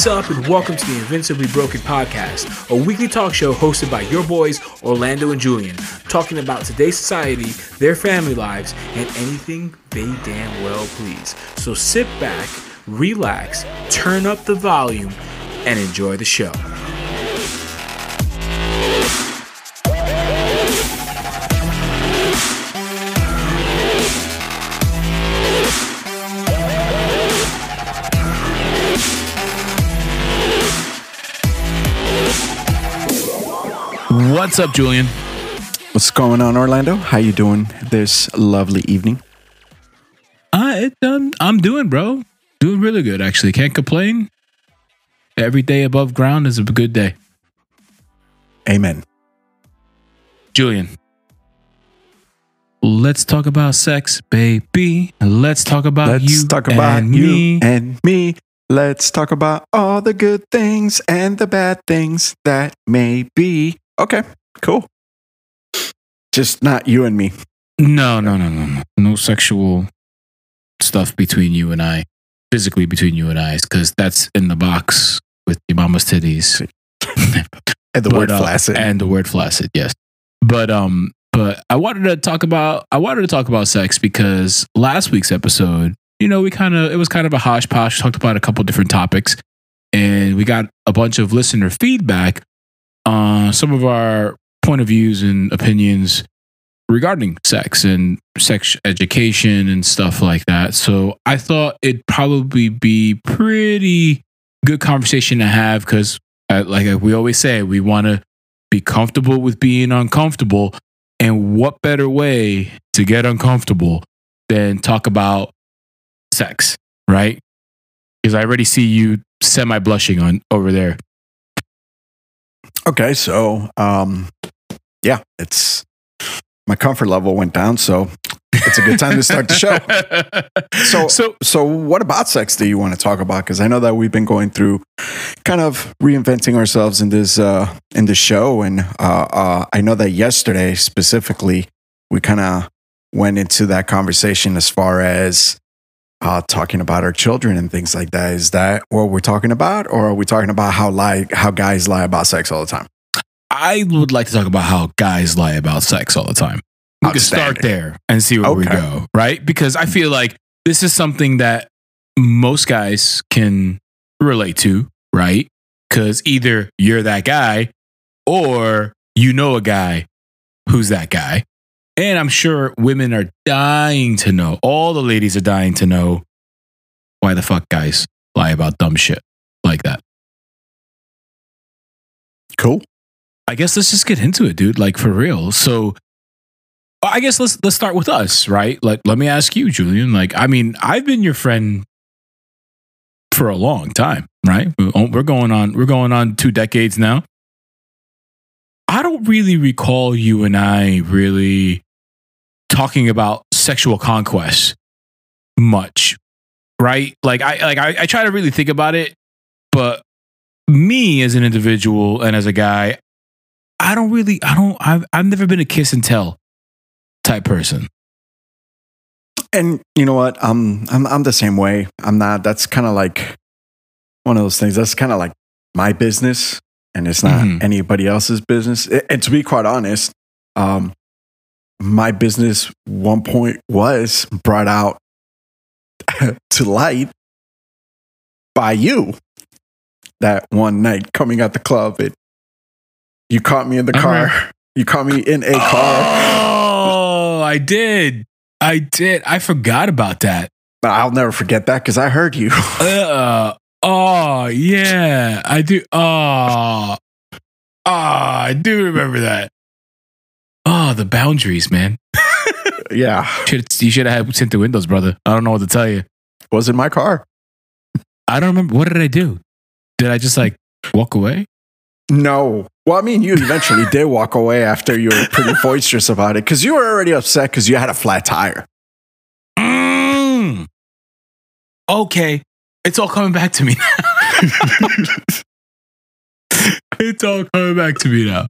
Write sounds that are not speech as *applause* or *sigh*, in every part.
What's up, and welcome to the Invincibly Broken Podcast, a weekly talk show hosted by your boys, Orlando and Julian, talking about today's society, their family lives, and anything they damn well please. So sit back, relax, turn up the volume, and enjoy the show. What's up, Julian? What's going on, Orlando? How you doing this lovely evening? Uh, I, I'm, um, I'm doing, bro. Doing really good, actually. Can't complain. Every day above ground is a good day. Amen. Julian, let's talk about sex, baby. Let's talk about Let's you. talk about and you me. and me. Let's talk about all the good things and the bad things that may be. Okay, cool. Just not you and me. No, no, no, no, no. No sexual stuff between you and I, physically between you and I, because that's in the box with your mama's titties. *laughs* And the But, word uh, flaccid. and the word flaccid yes but um but i wanted to talk about i wanted to talk about sex because last week's episode you know we kind of it was kind of a hodgepodge talked about a couple different topics and we got a bunch of listener feedback on some of our point of views and opinions regarding sex and sex education and stuff like that so i thought it'd probably be pretty good conversation to have because uh, like we always say, we want to be comfortable with being uncomfortable. And what better way to get uncomfortable than talk about sex, right? Because I already see you semi blushing on over there. okay, so um yeah, it's my comfort level went down, so it's a good time to start the show. *laughs* So so So, what about sex do you want to talk about? Because I know that we've been going through, kind of reinventing ourselves in this uh, in this show, and uh, uh, I know that yesterday specifically, we kind of went into that conversation as far as uh, talking about our children and things like that. Is that what we're talking about, or are we talking about how lie how guys lie about sex all the time? I would like to talk about how guys lie about sex all the time. We can start there and see where we go, right? Because I feel like this is something that most guys can relate to, right? Because either you're that guy or you know a guy who's that guy. And I'm sure women are dying to know, all the ladies are dying to know why the fuck guys lie about dumb shit like that. Cool. I guess let's just get into it, dude. Like for real. So I guess let's let's start with us, right? Like let me ask you, Julian. Like, I mean, I've been your friend for a long time, right? Oh, we're going on we're going on two decades now. I don't really recall you and I really talking about sexual conquest much, right? Like I like I, I try to really think about it, but me as an individual and as a guy, I don't really, I don't, I've, I've never been a kiss and tell type person. And you know what? I'm I'm I'm the same way. I'm not. That's kind of like one of those things. That's kind of like my business, and it's not Mhm. anybody else's business. And to be quite honest, um, my business one point was brought out *laughs* to light by you that one night coming out the club. It you caught me in the car. right. You caught me in a car. Oh, I did. I did. I forgot about that. I'll never forget that because I heard you. *laughs* Uh, oh, yeah. I do. Oh, oh, I do remember that. Oh, the boundaries, man. *laughs* yeah, Should, you should have had tinted windows, brother. I don't know what to tell you. was in my car. I don't remember. What did I do? Did I just like walk away? No. Well, I mean, you eventually did walk away after you were pretty boisterous about it because you were already upset because you had a flat tire. Mm. Okay. It's all coming back to me *laughs* it's all coming back to me now.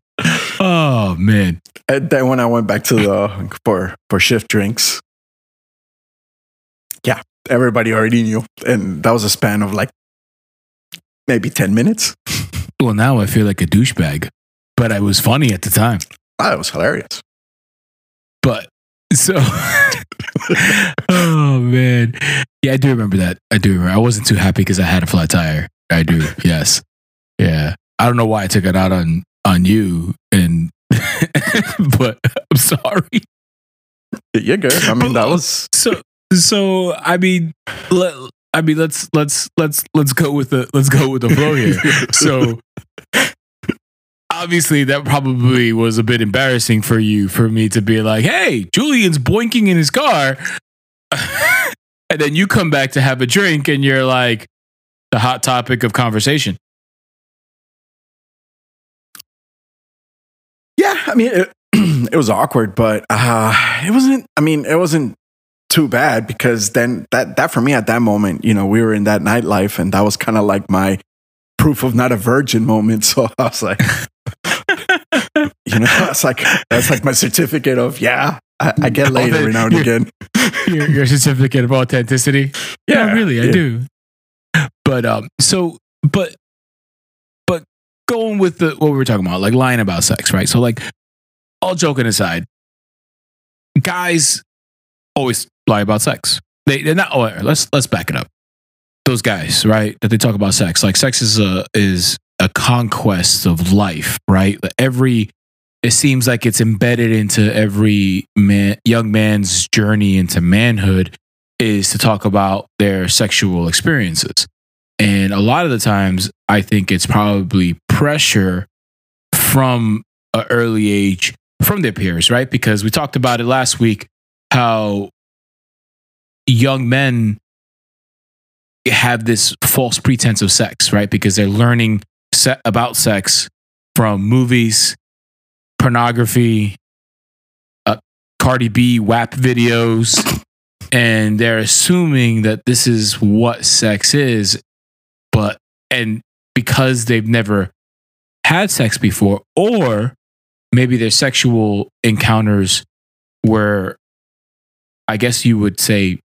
Oh man. And then when I went back to the for for shift drinks, yeah, everybody already knew, and that was a span of like maybe 10 minutes. Well, now I feel like a douchebag, but I was funny at the time. Ah, that was hilarious. But so, *laughs* oh man, yeah, I do remember that. I do remember. I wasn't too happy because I had a flat tire. I do. *laughs* Yes. Yeah. I don't know why I took it out on on you, and *laughs* but I'm sorry. You're good. I mean, that was So so I mean, let, I mean let's let's let's let's go with the let's go with the flow here. *laughs* So obviously that probably was a bit embarrassing for you for me to be like, "Hey, Julian's boinking in his car." *laughs* and then you come back to have a drink and you're like the hot topic of conversation. Yeah, I mean, it, *clears throat* it was awkward, but uh, it wasn't. I mean, it wasn't too bad because then that that for me at that moment, you know, we were in that nightlife, and that was kind of like my proof of not a virgin moment. *laughs* So I was like, you know, *laughs* that's like that's like my certificate of yeah, I, I get laid every now and again. *laughs* your, your certificate of authenticity. Yeah, really, I yeah. do. But um, so but but going with the what we were talking about, like lying about sex, right? So like, all joking aside, guys always lie about sex. They they're not. Oh, let's let's back it up. Those guys, right? That they talk about sex. Like sex is a is a conquest of life, right? Every it seems like it's embedded into every man, young man's journey into manhood is to talk about their sexual experiences. And a lot of the times, I think it's probably pressure from an early age from their peers, right? Because we talked about it last week how young men have this false pretense of sex, right? Because they're learning se- about sex from movies, pornography, uh, Cardi B WAP videos, and they're assuming that this is what sex is, but and because they've never had sex before, or maybe their sexual encounters were, I guess you would say,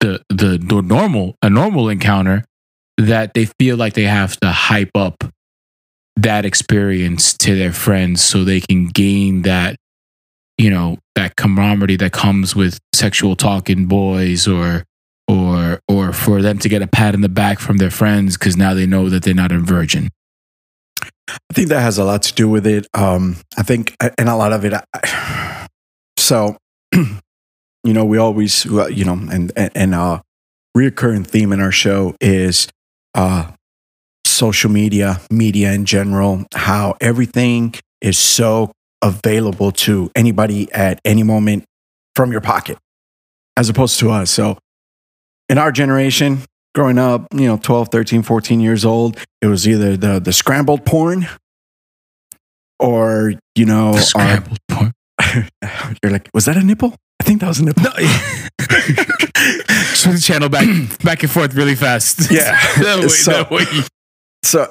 the the, the normal a normal encounter that they feel like they have to hype up that experience to their friends so they can gain that you know that camaraderie that comes with sexual talking boys or or or for them to get a pat in the back from their friends because now they know that they're not a virgin I think that has a lot to do with it. Um, I think, and a lot of it. I- So, *clears throat* you know, we always, you know, and and, and uh, reoccurring theme in our show is uh, social media, media in general, how everything is so available to anybody at any moment from your pocket, as opposed to us. So, in our generation, growing up, you know, 12, 13, 14 years old, it was either the the scrambled porn or, you know, our, scrambled porn *laughs* you're like, was that a nipple? I think that was a nipple. no switch *laughs* the channel back *clears throat* back and forth really fast *laughs* Yeah. that way, So- that way. So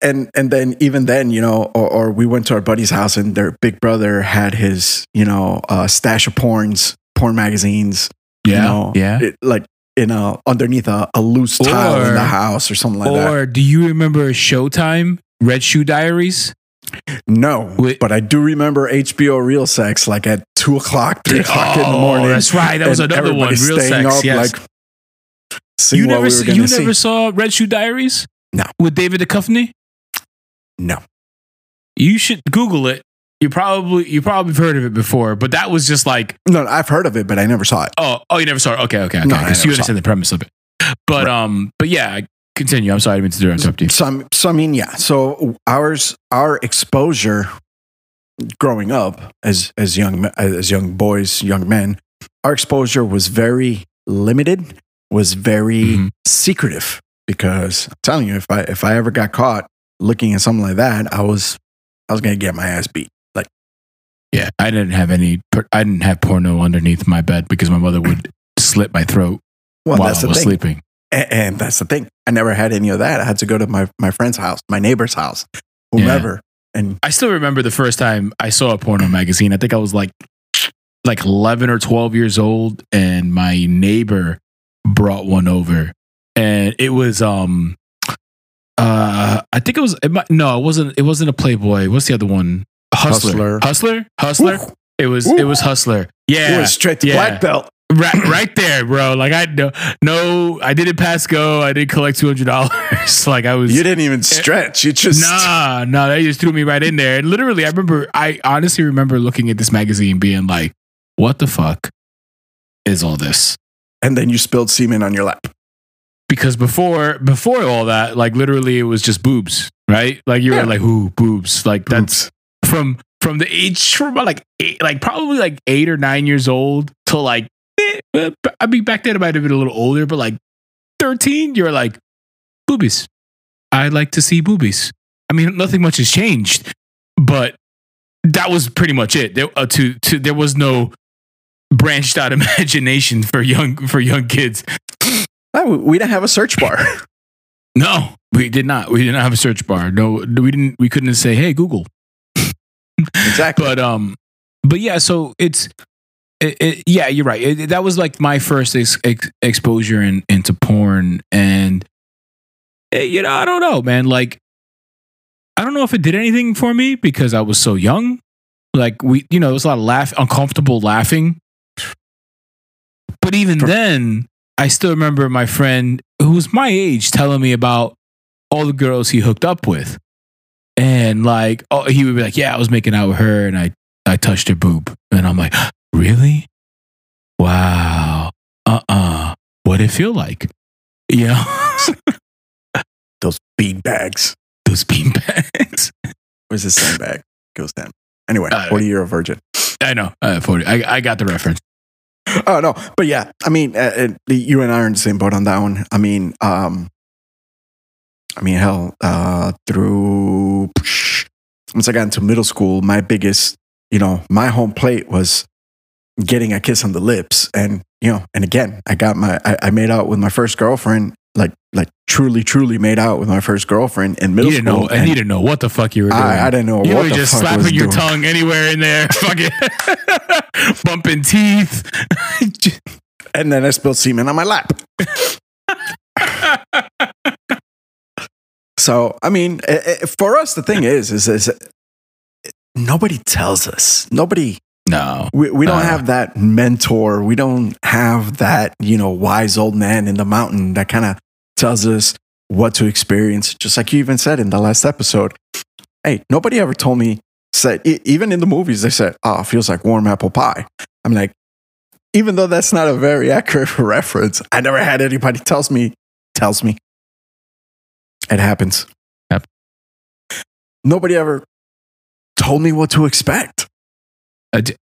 and and then even then, you know, or, or we went to our buddy's house and their big brother had his, you know, uh, stash of porns, porn magazines, you yeah know, yeah it, like in a underneath a, a loose tile in the house or something like that. or do you remember Showtime Red Shoe Diaries? No, Wait. but I do remember HBO Real Sex, like at two o'clock, three o'clock in the Oh, morning. That's right. That was another one. Real sex. up, yes. like you never, we s- were gonna you see. never saw Red Shoe Diaries? No. With David Duchovny? No. You should Google it. You probably you probably have heard of it before, but that was just like No, I've heard of it, but I never saw it. oh oh you never saw it. Okay okay okay. No, you understand the premise of it. But um but yeah, continue. I'm sorry I didn't mean to interrupt you. So, I'm- so I mean, yeah. So ours, our exposure growing up as as young as young boys, young men, our exposure was very limited, was very Mhm. secretive. Because I'm telling you, if I if I ever got caught looking at something like that, I was I was gonna get my ass beat. Like Yeah, I didn't have any. I didn't have porno underneath my bed because my mother would slit my throat well, while I was thing. sleeping. And, and that's the thing. I never had any of that. I had to go to my my friend's house, my neighbor's house, whomever. And I still remember the first time I saw a porno magazine. I think I was like like 11 or 12 years old and my neighbor brought one over and it was um uh, I think it was. It might, no, it wasn't. It wasn't a Playboy. What's the other one? Hustler. Hustler. Hustler. Hustler. It was. Ooh. It was Hustler. Yeah. It was straight to yeah. black belt. Right, right there, bro. Like I no, no, I didn't pass go. I didn't collect two hundred dollars. *laughs* like I was. You didn't even eh, stretch. You just Nah, nah, they just threw me right in there. And literally, I remember, I honestly remember looking at this magazine being like, what the fuck is all this? and then you spilled semen on your lap. Because before, before all that, like literally it was just boobs, right? Like you Yeah. were like, ooh, boobs. Like that's from, from the age, from about like eight, like probably like eight or nine years old to like, I mean, back then I might have been a little older, but like 13, you're like, boobies. I like to see boobies. I mean, nothing much has changed, but that was pretty much it. There, uh, to, to, there was no branched out *laughs* imagination for young, for young kids. We- we didn't have a search bar. *laughs* No, we did not. We did not have a search bar. No, we didn't. We couldn't say, "Hey, Google." *laughs* exactly. But um, but yeah. So it's, it, it, yeah, you're right. It, that was like my first ex, ex, exposure in, into porn, and eh, you know, I don't know, man. Like, I don't know if it did anything for me because I was so young. Like we, you know, there was a lot of laugh, uncomfortable laughing. But even then, I still remember my friend who was my age telling me about all the girls he hooked up with. And like, oh, he would be like, "Yeah, I was making out with her, and I I touched her boob," and I'm like, "Really? Wow. Uh uh What did it feel like? Yeah. *laughs* Those bean bags. those bean bags. Where's the sandbag? Goes down. Anyway, Uh, 40 year virgin. I know. Uh, 40. I I got the reference. Oh no, but yeah, I mean, uh, uh, you and I are in the same boat on that one. I mean, um, I mean, hell, uh, through once I got into middle school, my biggest, you know, my home plate was getting a kiss on the lips, and you know, and again, I got my, I, I made out with my first girlfriend, like, like truly, truly made out with my first girlfriend in middle you didn't school. know, and you didn't know what the fuck you were doing. I, I didn't know what you were just fuck I was slapping your doing. tongue anywhere in there, *laughs* fucking *laughs* bumping teeth. *laughs* and then I spilled semen on my lap. So, I mean, eh, eh, for us, the thing is, is, is nobody tells us. Nobody, no, we, we don't Uh. have that mentor. We don't have that, you know, wise old man in the mountain that kind of tells us what to experience. Just like you even said in the last episode. Hey, nobody ever told me, said, even in the movies, they said, oh, it feels like warm apple pie. I'm like, even though that's not a very accurate *laughs* reference, I never had anybody tells me, tells me. It happens. Yep. Nobody ever told me what to expect. I, d-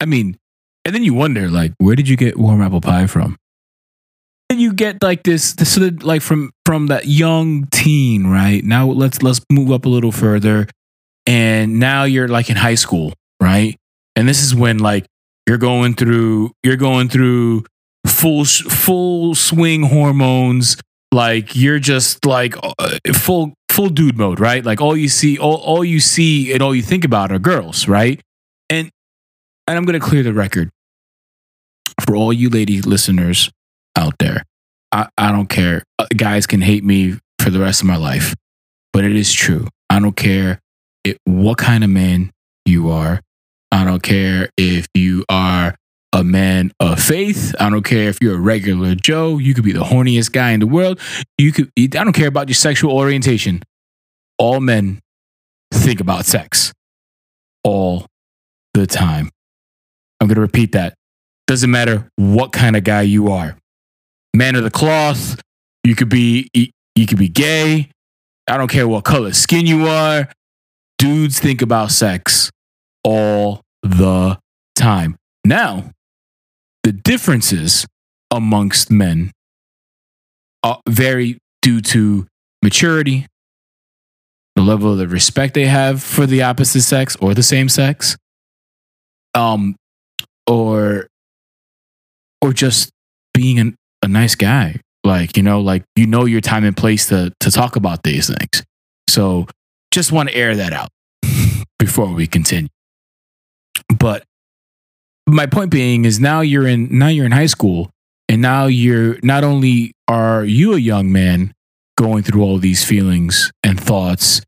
I mean, and then you wonder, like, where did you get warm apple pie from? And you get like this, this sort of like from from that young teen, right? Now let's let's move up a little further, and now you're like in high school, right? And this is when like you're going through you're going through full full swing hormones, like you're just like uh, full full dude mode, right? Like all you see, all all you see, and all you think about are girls, right? And I'm going to clear the record for all you lady listeners out there. I, I don't care. Uh, Guys can hate me for the rest of my life, but it is true. I don't care it, what kind of man you are. I don't care if you are a man of faith. I don't care if you're a regular Joe. You could be the horniest guy in the world. You could. I don't care about your sexual orientation. All men think about sex all the time. I'm going to repeat that. Doesn't matter what kind of guy you are. Man of the cloth, you could be you could be gay. I don't care what color skin you are. Dudes think about sex all the time. Now, the differences amongst men are vary due to maturity, the level of the respect they have for the opposite sex or the same sex, um, or or just being an, a nice guy. Like you know, like you know your time and place to to talk about these things. So just want to air that out *laughs* before we continue. But my point being is now you're in now you're in high school and now you're not only are you a young man going through all these feelings and thoughts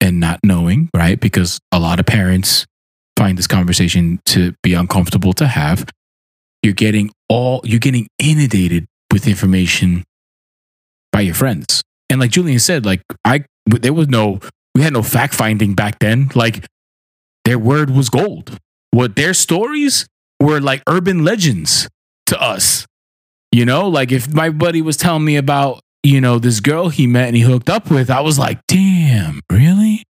and not knowing, right? Because a lot of parents find this conversation to be uncomfortable to have. You're getting all you're getting inundated with information by your friends. And like Julian said, like I there was no we had no fact finding back then. Like their word was gold. What their stories were like urban legends to us. You know, like if my buddy was telling me about, you know, this girl he met and he hooked up with, I was like, damn, really?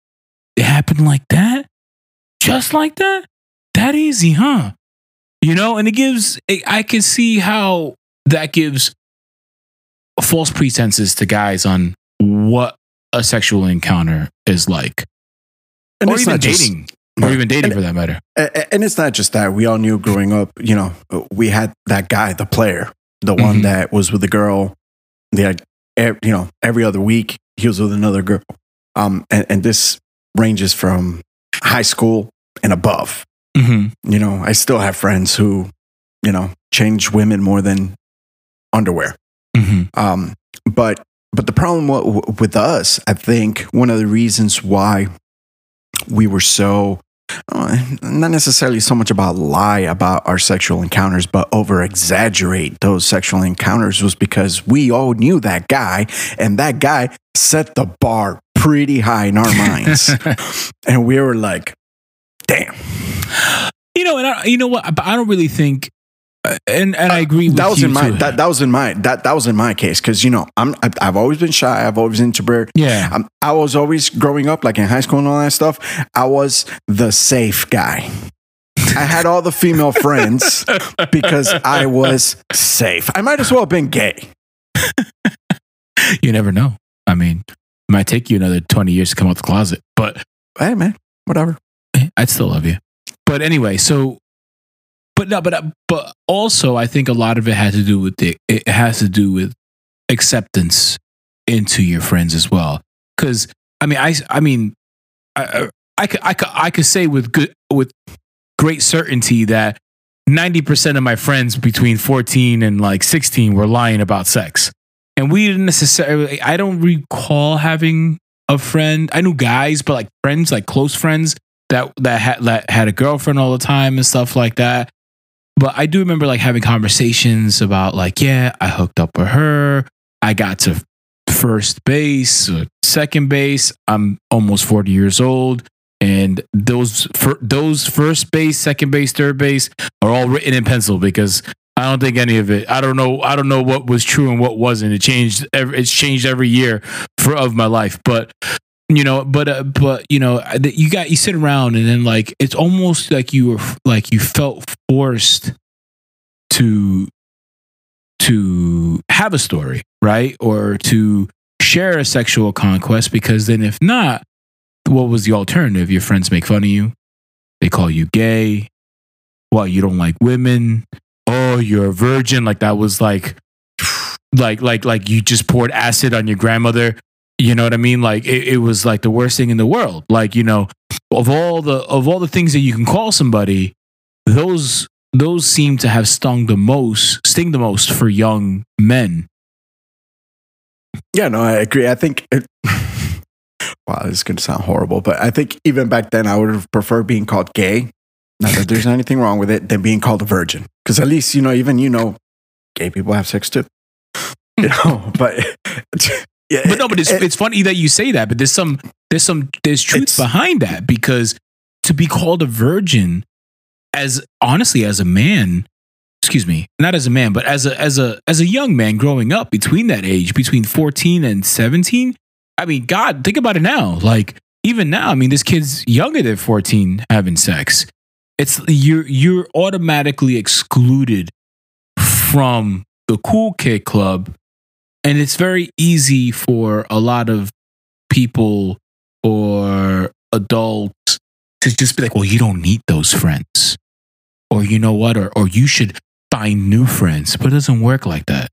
It happened like that? Just like that? That easy, huh? You know, and it gives, I can see how that gives false pretenses to guys on what a sexual encounter is like. And or it's even not just- dating. or even dating And- for that matter. And it's not just that we all knew growing up you know we had that guy the player the one Mhm. that was with the girl that ev- you know every other week he was with another girl um and, and this ranges from high school and above Mm-hmm. you know i still have friends who you know change women more than underwear Mm-hmm. um, but but the problem w- w- with us, I think one of the reasons why we were so uh, not necessarily so much about lie about our sexual encounters, but over exaggerate those sexual encounters was because we all knew that guy, and that guy set the bar pretty high in our minds, *laughs* and we were like, "Damn." You know, and I, you know what? I don't really think, uh, and and I agree. With that was you in my that, that was in my that that was in my case because you know I'm I've always been shy. I've always been introvert. yeah. Um, I was always growing up, like in high school and all that stuff. I was the safe guy. I had all the female friends *laughs* because I was safe. I might as well have been gay. You never know. I mean, might take you another twenty years to come out the closet, but Hey, man, whatever. eh, I'd still love you. But anyway, so, but no, but uh, but also, I think a lot of it has to do with the it has to do with acceptance into your friends as well. Because I mean, I I mean, I, I I could I could I could say with good with great certainty that ninety percent of my friends between fourteen and like sixteen were lying about sex, and we didn't necessarily. I don't recall having a friend. I knew guys, but like friends, like close friends that that had that had a girlfriend all the time and stuff like that. But I do remember like having conversations about like, yeah, I hooked up with her. I got to first base, second base. I'm almost 40 years old. And those those first base, second base, third base are all written in pencil because I don't think any of it. I don't know. I don't know what was true and what wasn't. It changed. Every, it's changed every year for of my life. But you know, but uh, but you know, you got you sit around and then like it's almost like you were like you felt forced to to have a story, right, or to share a sexual conquest because then if not, what was the alternative? Your friends make fun of you. They call you gay. Well, you don't like women. Oh, you're a virgin. Like that was like, like, like, like you just poured acid on your grandmother. You know what I mean? Like it, it was like the worst thing in the world. Like you know, of all the of all the things that you can call somebody, those those seem to have stung the most, sting the most for young men. Yeah, no, I agree. I think. It, *laughs* wow, this is going to sound horrible, but I think even back then I would have preferred being called gay. Not that there's *laughs* anything wrong with it, than being called a virgin. Because at least you know, even you know, gay people have sex too. You *laughs* know, but *laughs* yeah, But no, but it's it- it's funny that you say that. But there's some there's some there's truth behind that because to be called a virgin, as honestly as a man, excuse me, not as a man, but as a as a as a young man growing up between that age, between 14 and 17. I mean, God, think about it now. Like even now, I mean, this kid's younger than 14 having sex. It's you're you're automatically excluded from the cool kid club and it's very easy for a lot of people or adults to just be like, well, you don't need those friends. Or you know what? Or, or you should find new friends. But it doesn't work like that.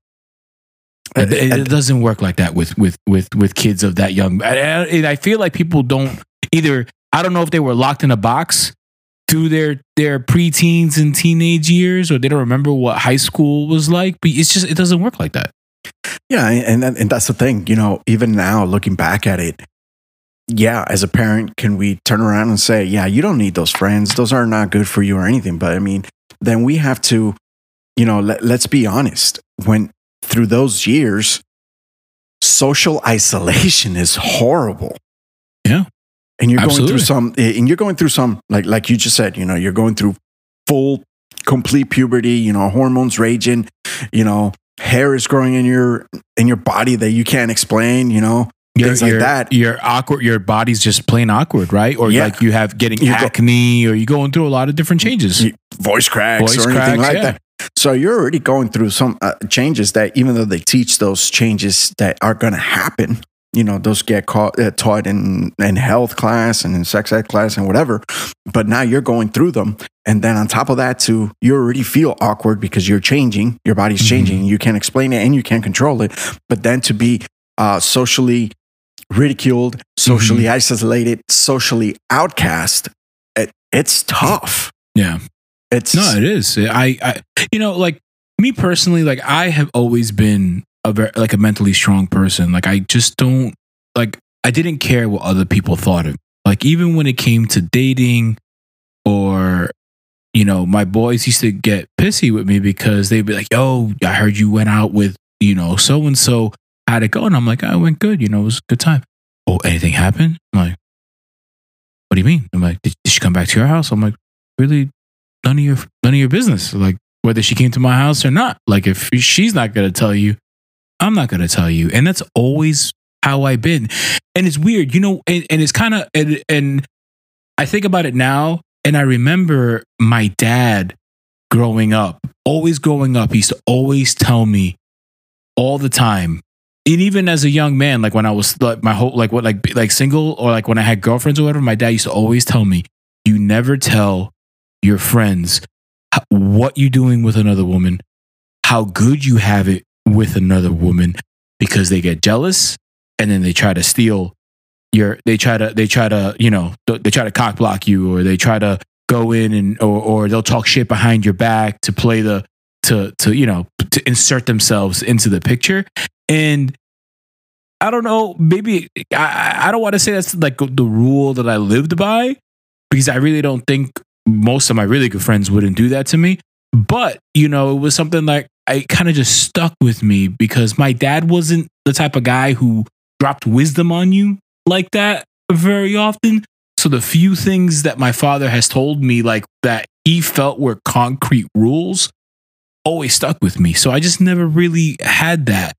Uh, it, it- it doesn't work like that with with with with kids of that young. And I feel like people don't either. I don't know if they were locked in a box through their their preteens and teenage years, or they don't remember what high school was like. But it's just it doesn't work like that. Yeah, and and that's the thing. You know, even now looking back at it, yeah, as a parent, can we turn around and say, yeah, you don't need those friends; those are not good for you or anything. But I mean, then we have to, you know, let, let's be honest. When through those years, social isolation is horrible. Yeah. And you're Absolutely. going through some and you're going through some like like you just said, you know, you're going through full complete puberty, you know, hormones raging, you know, hair is growing in your in your body that you can't explain, you know. You're, Things like you're- that. You're awkward. Your body's just plain awkward, right? Or Yeah. like you have getting You go- acne, or you're going through a lot of different changes. Voice cracks Voice or anything like yeah. that. So you're already going through some uh, changes that even though they teach those changes that are going to happen, you know, those get caught, uh, taught in, in health class and in sex ed class and whatever. But now you're going through them. And then on top of that, too, you already feel awkward because you're changing, your body's Mhm. changing. You can't explain it and you can't control it. But then to be uh, socially ridiculed, socially Mm-hmm. isolated, socially outcast, it, it's tough. Yeah. It's No, it is. I, I, you know, like me personally, like I have always been a very, like a mentally strong person. Like I just don't like. I didn't care what other people thought of. Like even when it came to dating, or you know, my boys used to get pissy with me because they'd be like, "Yo, I heard you went out with you know so and so. How'd it go?" And I'm like, "I went good. You know, it was a good time." Oh, anything happened? I'm like, "What do you mean?" I'm like, "Did, did she come back to your house?" I'm like, "Really? none of your none of your business. Like whether she came to my house or not. Like if she's not gonna tell you, I'm not gonna tell you. And that's always how I've been. And it's weird, you know, and, and it's kind of and, and I think about it now, and I remember my dad growing up, always growing up, he used to always tell me all the time. And even as a young man, like when I was like my whole like what like like single or like when I had girlfriends or whatever, my dad used to always tell me, you never tell your friends what you're doing with another woman, how good you have it with another woman, because they get jealous and then they try to steal your. They try to they try to you know they try to cock block you or they try to go in and or or they'll talk shit behind your back to play the to to you know to insert themselves into the picture and. I don't know. Maybe I- I, I don't want to say that's like the rule that I lived by because I really don't think most of my really good friends wouldn't do that to me. But, you know, it was something like I kind of just stuck with me because my dad wasn't the type of guy who dropped wisdom on you like that very often. So the few things that my father has told me, like that he felt were concrete rules, always stuck with me. So I just never really had that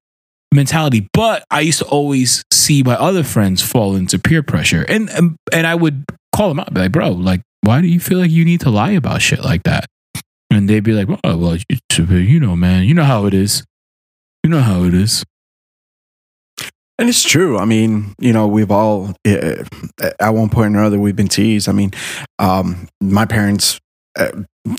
mentality. But I used to always see my other friends fall into peer pressure, and and, and I would call them out, be like, "Bro, like, why do you feel like you need to lie about shit like that?" And they'd be like, "Oh, well, you, know, man, you know how it is. You know how it is." And it's true. I mean, you know, we've all, uh, at one point or another, we've been teased. I mean, um, my parents, uh,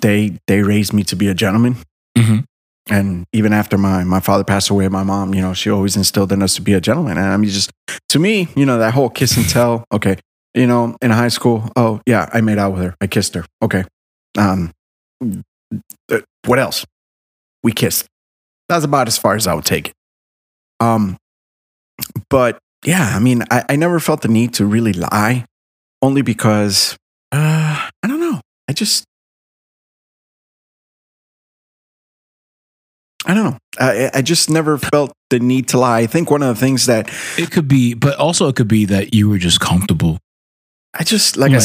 they they raised me to be a gentleman. Mhm. And even after my, my father passed away, my mom, you know, she always instilled in us to be a gentleman. And I mean, just to me, you know, that whole kiss and *laughs* tell, okay, you know, in high school, oh, yeah, I made out with her. I kissed her. Okay. Um, uh, what else? We kissed. That's about as far as I would take it. Um, but yeah, I mean, I, I never felt the need to really lie, only because uh, I don't know. I just I don't know. I, I just never felt the need to lie. I think one of the things that It could be, but also it could be that you were just comfortable. I just, like I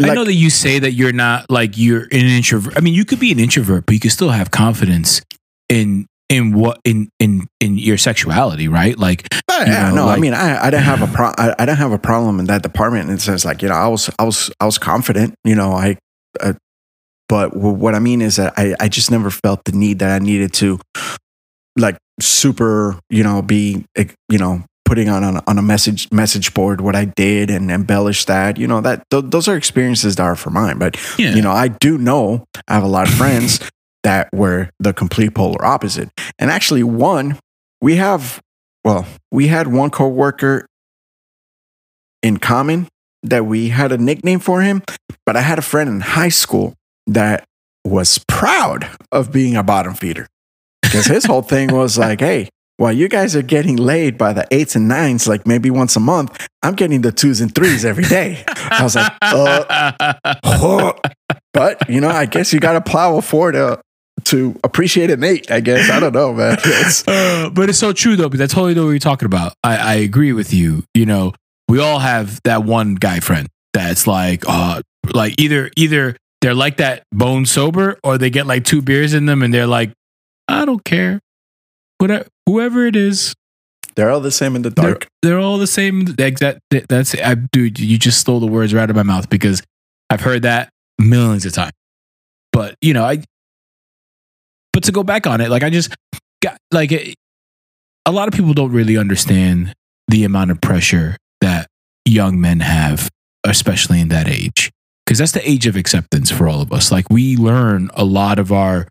Like, I know that you say that you're not like you're an introvert. I mean, you could be an introvert, but you can still have confidence in in what in in in your sexuality, right? Like, you yeah, know, no, I mean, I, I didn't have a *clears throat* pro- I, I didn't have a problem in that department. In the sense, like you know, I was, I was, I was confident. You know, I, uh, but w- what I mean is that I, I just never felt the need that I needed to, like, super, you know, be, eh, you know, putting on on a, on a message message board what I did and embellish that. You know, that th- those are experiences that are for mine. But yeah, you know, I do know I have a lot of friends *laughs* that were the complete polar opposite. And actually, one, we have, well, we had one coworker in common that we had a nickname for him, but I had a friend in high school that was proud of being a bottom feeder because his whole thing was like, *laughs* hey, while you guys are getting laid by the eights and nines, like maybe once a month, I'm getting the twos and threes every day. I was like, *laughs* uh, oh. but you know, I guess you got to plow forward to to appreciate a mate. I guess I don't know, man. *laughs* It's, Uh, but it's so true though, because I totally know what you're talking about. I, I agree with you. You know, we all have that one guy friend that's like, uh, like either either they're like that bone sober, or they get like two beers in them, and they're like, I don't care, whatever, whoever it is, they're all the same in the they're, dark. they're all the same. Exact. That's I, dude. You just stole the words right out of my mouth because I've heard that millions of times. But you know, I. But to go back on it, like I just got like it, a lot of people don't really understand the amount of pressure that young men have, especially in that age, because that's the age of acceptance for all of us. Like we learn a lot of our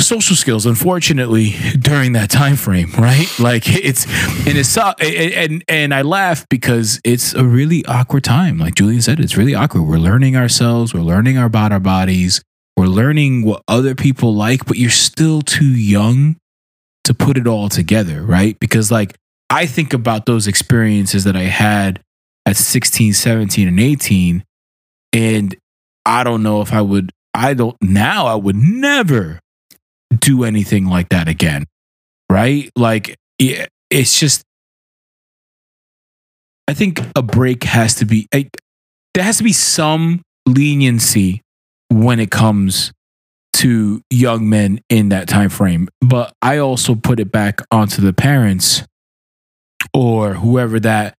social skills unfortunately during that time frame right? *laughs* Like it's and it's and and, i laugh because it's a really awkward time. Like julian said it's really awkward. We're learning ourselves. We're learning about our bodies. We're learning what other people like but you're still too young to put it all together right? Because like i think about those experiences that i had at 16 17 and 18 and i don't know if i would i don't now i would never do anything like that again. Right? Like, it's just, I think a break has to be, there has to be some leniency when it comes to young men in that time frame. But I also put it back onto the parents or whoever that,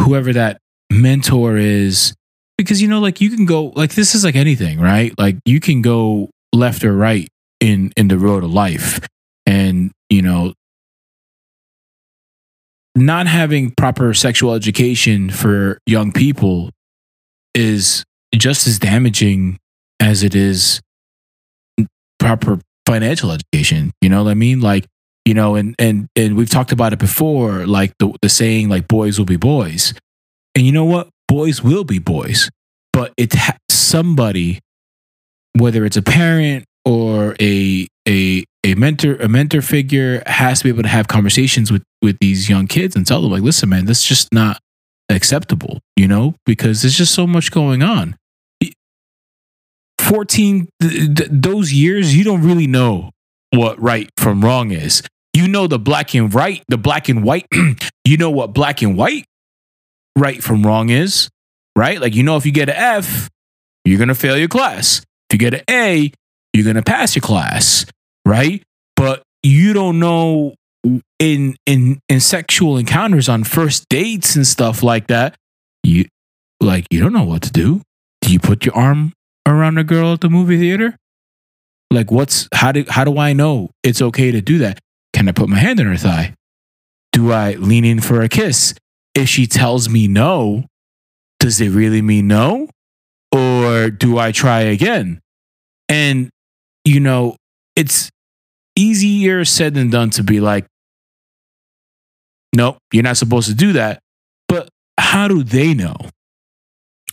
whoever that mentor is. Because, you know, like you can go, like, this is like anything, right? Like, you can go left or right in in the road of life. And you know not having proper sexual education for young people is just as damaging as it is proper financial education. You know what i mean? Like you know and and and we've talked about it before like the, the saying like boys will be boys. And you know what? Boys will be boys. But it ha- somebody whether it's a parent or a a a mentor a mentor figure has to be able to have conversations with with these young kids and tell them like listen man this is just not acceptable you know because there's just so much going on. 14 th- th- those years you don't really know what right from wrong is. You know the black and right the black and white *clears throat* you know what black and white right from wrong is right? Like you know if you get an f you're going to fail your class. If you get an a you're going to pass your class, right? But you don't know in in in sexual encounters on first dates and stuff like that. You like you don't know what to do. Do you put your arm around a girl at the movie theater? Like what's how do how do I know it's okay to do that? Can I put my hand on her thigh? Do I lean in for a kiss? If she tells me no, does it really mean no? Or do I try again? And you know, it's easier said than done to be like, nope, you're not supposed to do that. But how do they know?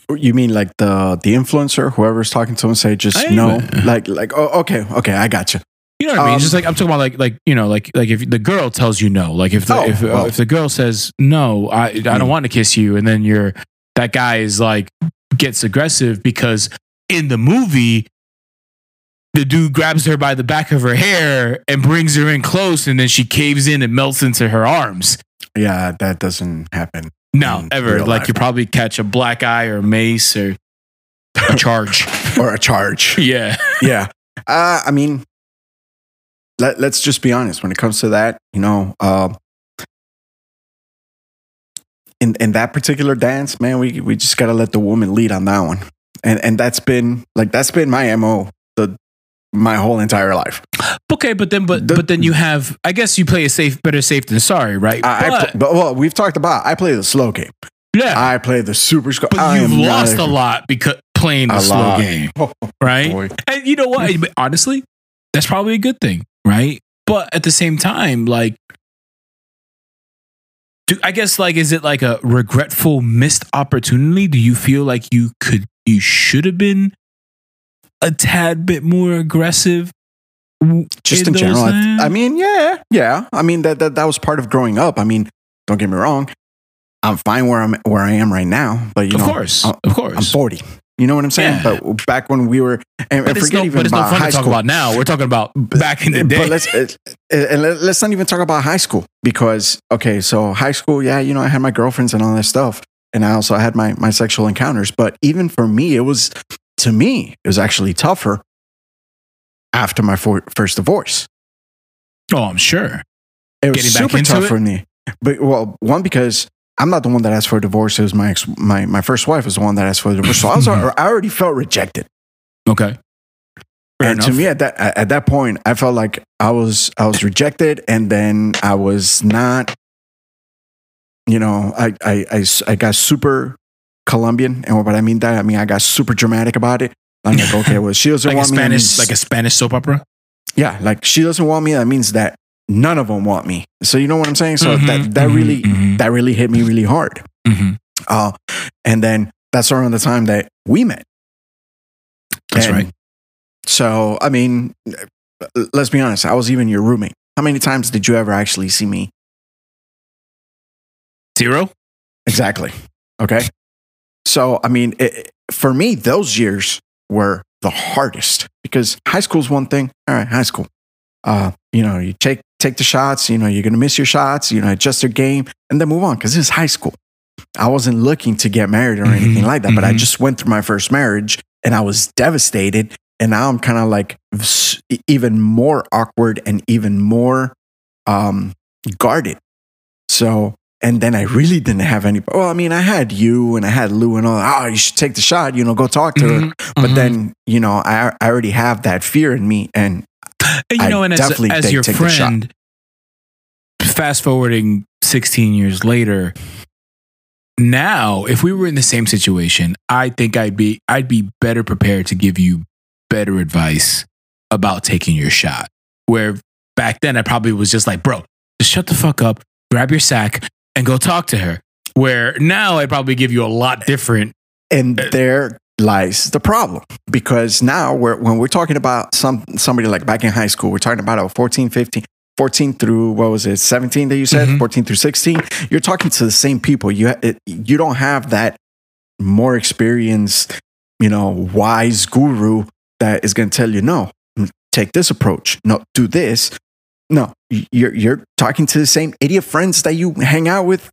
You mean like the the influencer, whoever's talking to them, say just no, *laughs* like like oh okay okay I got you. You know what I mean? Um, Just like I'm talking about, like like you know, like like if the girl tells you no, like if the Oh, if, uh, well. if the girl says no, I I don't Mm. want to kiss you, and then you're that guy is like gets aggressive because in the movie the dude grabs her by the back of her hair and brings her in close, and then she caves in and melts into her arms. Yeah, that doesn't happen. No, ever. Like life. you probably catch a black eye or mace or a charge. *laughs* or a charge. *laughs* yeah. yeah. Uh, I mean, let, let's just be honest. When it comes to that, you know, um, in in that particular dance, man, we we just gotta let the woman lead on that one, and and that's been like that's been my mo my whole entire life. Okay, but then but The- but then you have I guess you play a safe better safe than sorry, right? I, I but, pl- but well, we've talked about I play the slow game. yeah. I play the super score. but I you've lost a lot because playing the A slow lot. game, *laughs* Oh, right? boy. And you know what? *laughs* Honestly, that's probably a good thing, right? But at the same time, like, do, I guess, like, is it like a regretful missed opportunity? Do you feel like you could, you should have been a tad bit more aggressive just in, in general. I? I mean, yeah, yeah. I mean that, that that was part of growing up. I mean, don't get me wrong. I'm fine where I'm where I am right now, but you of know, course, I'm- of course. I'm 40. You know what I'm saying? Yeah. But back when we were, and, but forget no, even but it's no about fun high to talk school. about now. We're talking about back in the day. But let's and let- let's not even talk about high school because okay, so high school, yeah, you know, I had my girlfriends and all that stuff, and I also had my my sexual encounters. But even for me, it was to me, it was actually tougher after my for, first divorce. oh, I'm sure. It was Getting back super into tough it? for me. But well, one because I'm not the one that asked for a divorce. It was my ex, my my first wife was the one that asked for the divorce. So I was *laughs* I already felt rejected. Okay. Fair and to me at that at that point, I felt like I was I was rejected, and then I was not. You know, I I I, I got super Colombian, and what I mean that I mean I got super dramatic about it. I'm like, okay, well, she doesn't *laughs* like a want me. that Spanish, means- like a Spanish soap opera. yeah, like she doesn't want me. That means that none of them want me. So you know what I'm saying? So Mhm, that that mhm, really mhm, that really hit me really hard. mhm. Uh, and then that's around the time that we met. That's And right. So, I mean, let's be honest. I was even your roommate. How many times did you ever actually see me? Zero. Exactly. Okay. So, I mean, it, for me, those years were the hardest because high school's one thing. All right, high school. Uh, you know, you take take the shots. You know, you're gonna miss your shots. You know, adjust your game and then move on because this is high school. I wasn't looking to get married or anything Mhm, like that, but I mhm. just went through my first marriage and I was devastated. And now I'm kind of like even more awkward and even more um, guarded. So, and then I really didn't have any. Well, I mean, I had you and I had Lou and all. Oh, you should take the shot. You know, go talk to her. Mhm, But mhm. then, you know, I, I already have that fear in me. And And you I know, and as, definitely as your friend, fast forwarding 16 years later, now if we were in the same situation, I think I'd be I'd be better prepared to give you better advice about taking your shot. Where back then I probably was just like, bro, just shut the fuck up, grab your sack, and go talk to her. Where now I'd probably give you a lot different. and there lies the problem because now we're, when we're talking about some somebody like back in high school, we're talking about a 14, 15, 14 through what was it, 17 that you said, Mhm. 14 through 16. You're talking to the same people. You it, you don't have that more experienced, you know, wise guru that is going to tell you no, take this approach, no, do this. No, you're you're talking to the same idiot friends that you hang out with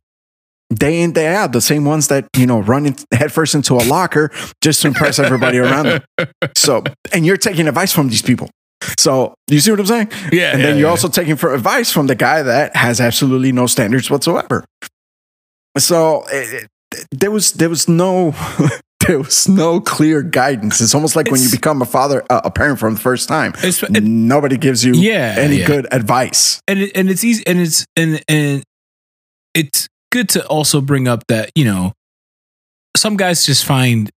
day in day out. The same ones that you know run in, headfirst into a locker just to impress everybody around them. *laughs* So and you're taking advice from these people. So you see what i'm saying? Yeah, and then you're also taking for advice from the guy that has absolutely no standards whatsoever. So it, it- there was there was no *laughs* *laughs* there was no clear guidance. It's almost like when you become a father uh, a parent from the first time It's, it- nobody gives you yeah, any yeah. good advice. And it, and it's easy and it's and and it's good to also bring up that you know some guys just find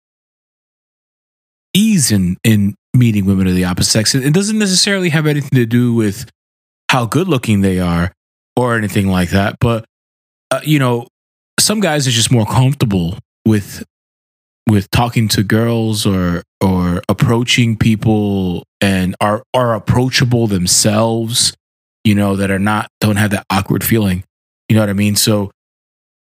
ease in in meeting women of the opposite sex. It doesn't necessarily have anything to do with how good looking they are or anything like that but uh, you know some guys are just more comfortable with with talking to girls or or approaching people and are are approachable themselves you know, that are not don't have that awkward feeling. You know what I mean? So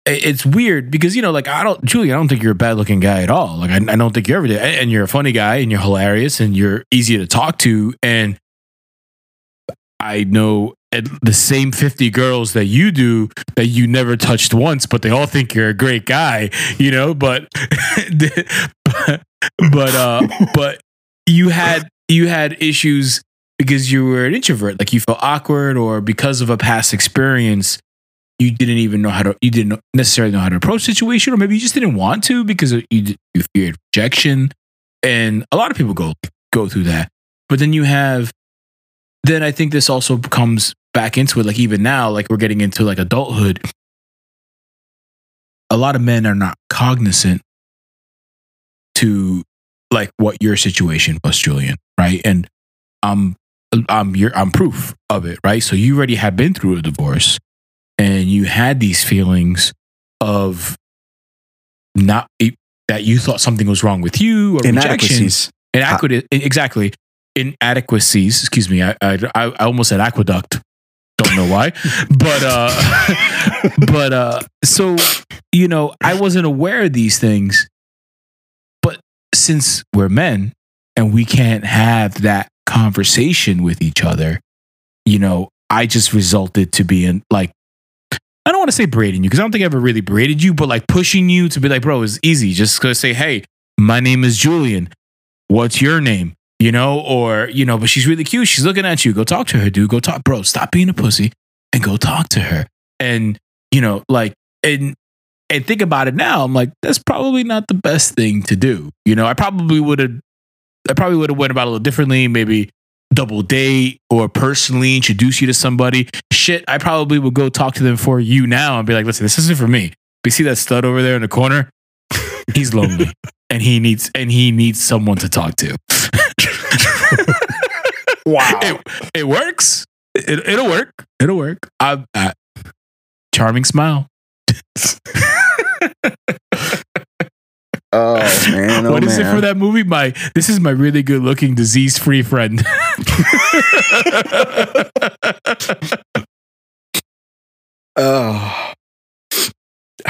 it's weird because you know, like I don't, Julie, I don't think you're a bad looking guy at all. Like I, I don't think you're ever and you're a funny guy, and you're hilarious, and you're easy to talk to, and I know the same 50 girls that you do that you never touched once, but they all think you're a great guy, you know, but but *laughs* but uh but you had you had issues because you were an introvert, like you felt awkward or because of a past experience you didn't even know how to you didn't necessarily know how to approach situation or maybe you just didn't want to because you you feared rejection and a lot of people go go through that. But then you have then i think this also comes back into it like even now like we're getting into like adulthood. A lot of men are not cognizant to like what your situation was julian right? And i'm i'm your i'm proof of it right? So you already have been through a divorce and you had these feelings of not that you thought something was wrong with you or inadequacies. inadequate exactly inadequacies. Excuse me, I I, I almost said aqueduct. Don't know why, *laughs* but uh, but uh, so you know, I wasn't aware of these things. But since we're men and we can't have that conversation with each other, you know, I just resulted to being like I don't want to say braiding you because I don't think I ever really braided you, but like pushing you to be like, bro, it's easy. Just go say, hey, my name is Julian. What's your name? You know, or, you know, but she's really cute. She's looking at you. Go talk to her, dude. Go talk, bro. Stop being a pussy and go talk to her. And, you know, like, and, and think about it now. I'm like, that's probably not the best thing to do. You know, I probably would have, I probably would have went about it a little differently. Maybe double date or personally introduce you to somebody. Shit, I probably would go talk to them for you now and be like, listen, this isn't for me. But you see that stud over there in the corner? He's lonely *laughs* and he needs and he needs someone to talk to. *laughs* Wow. It, it works. It, it'll work. It'll work. I, I charming smile. *laughs* oh man. Oh, what is it for that movie? My this is my really good looking disease free friend. Oh.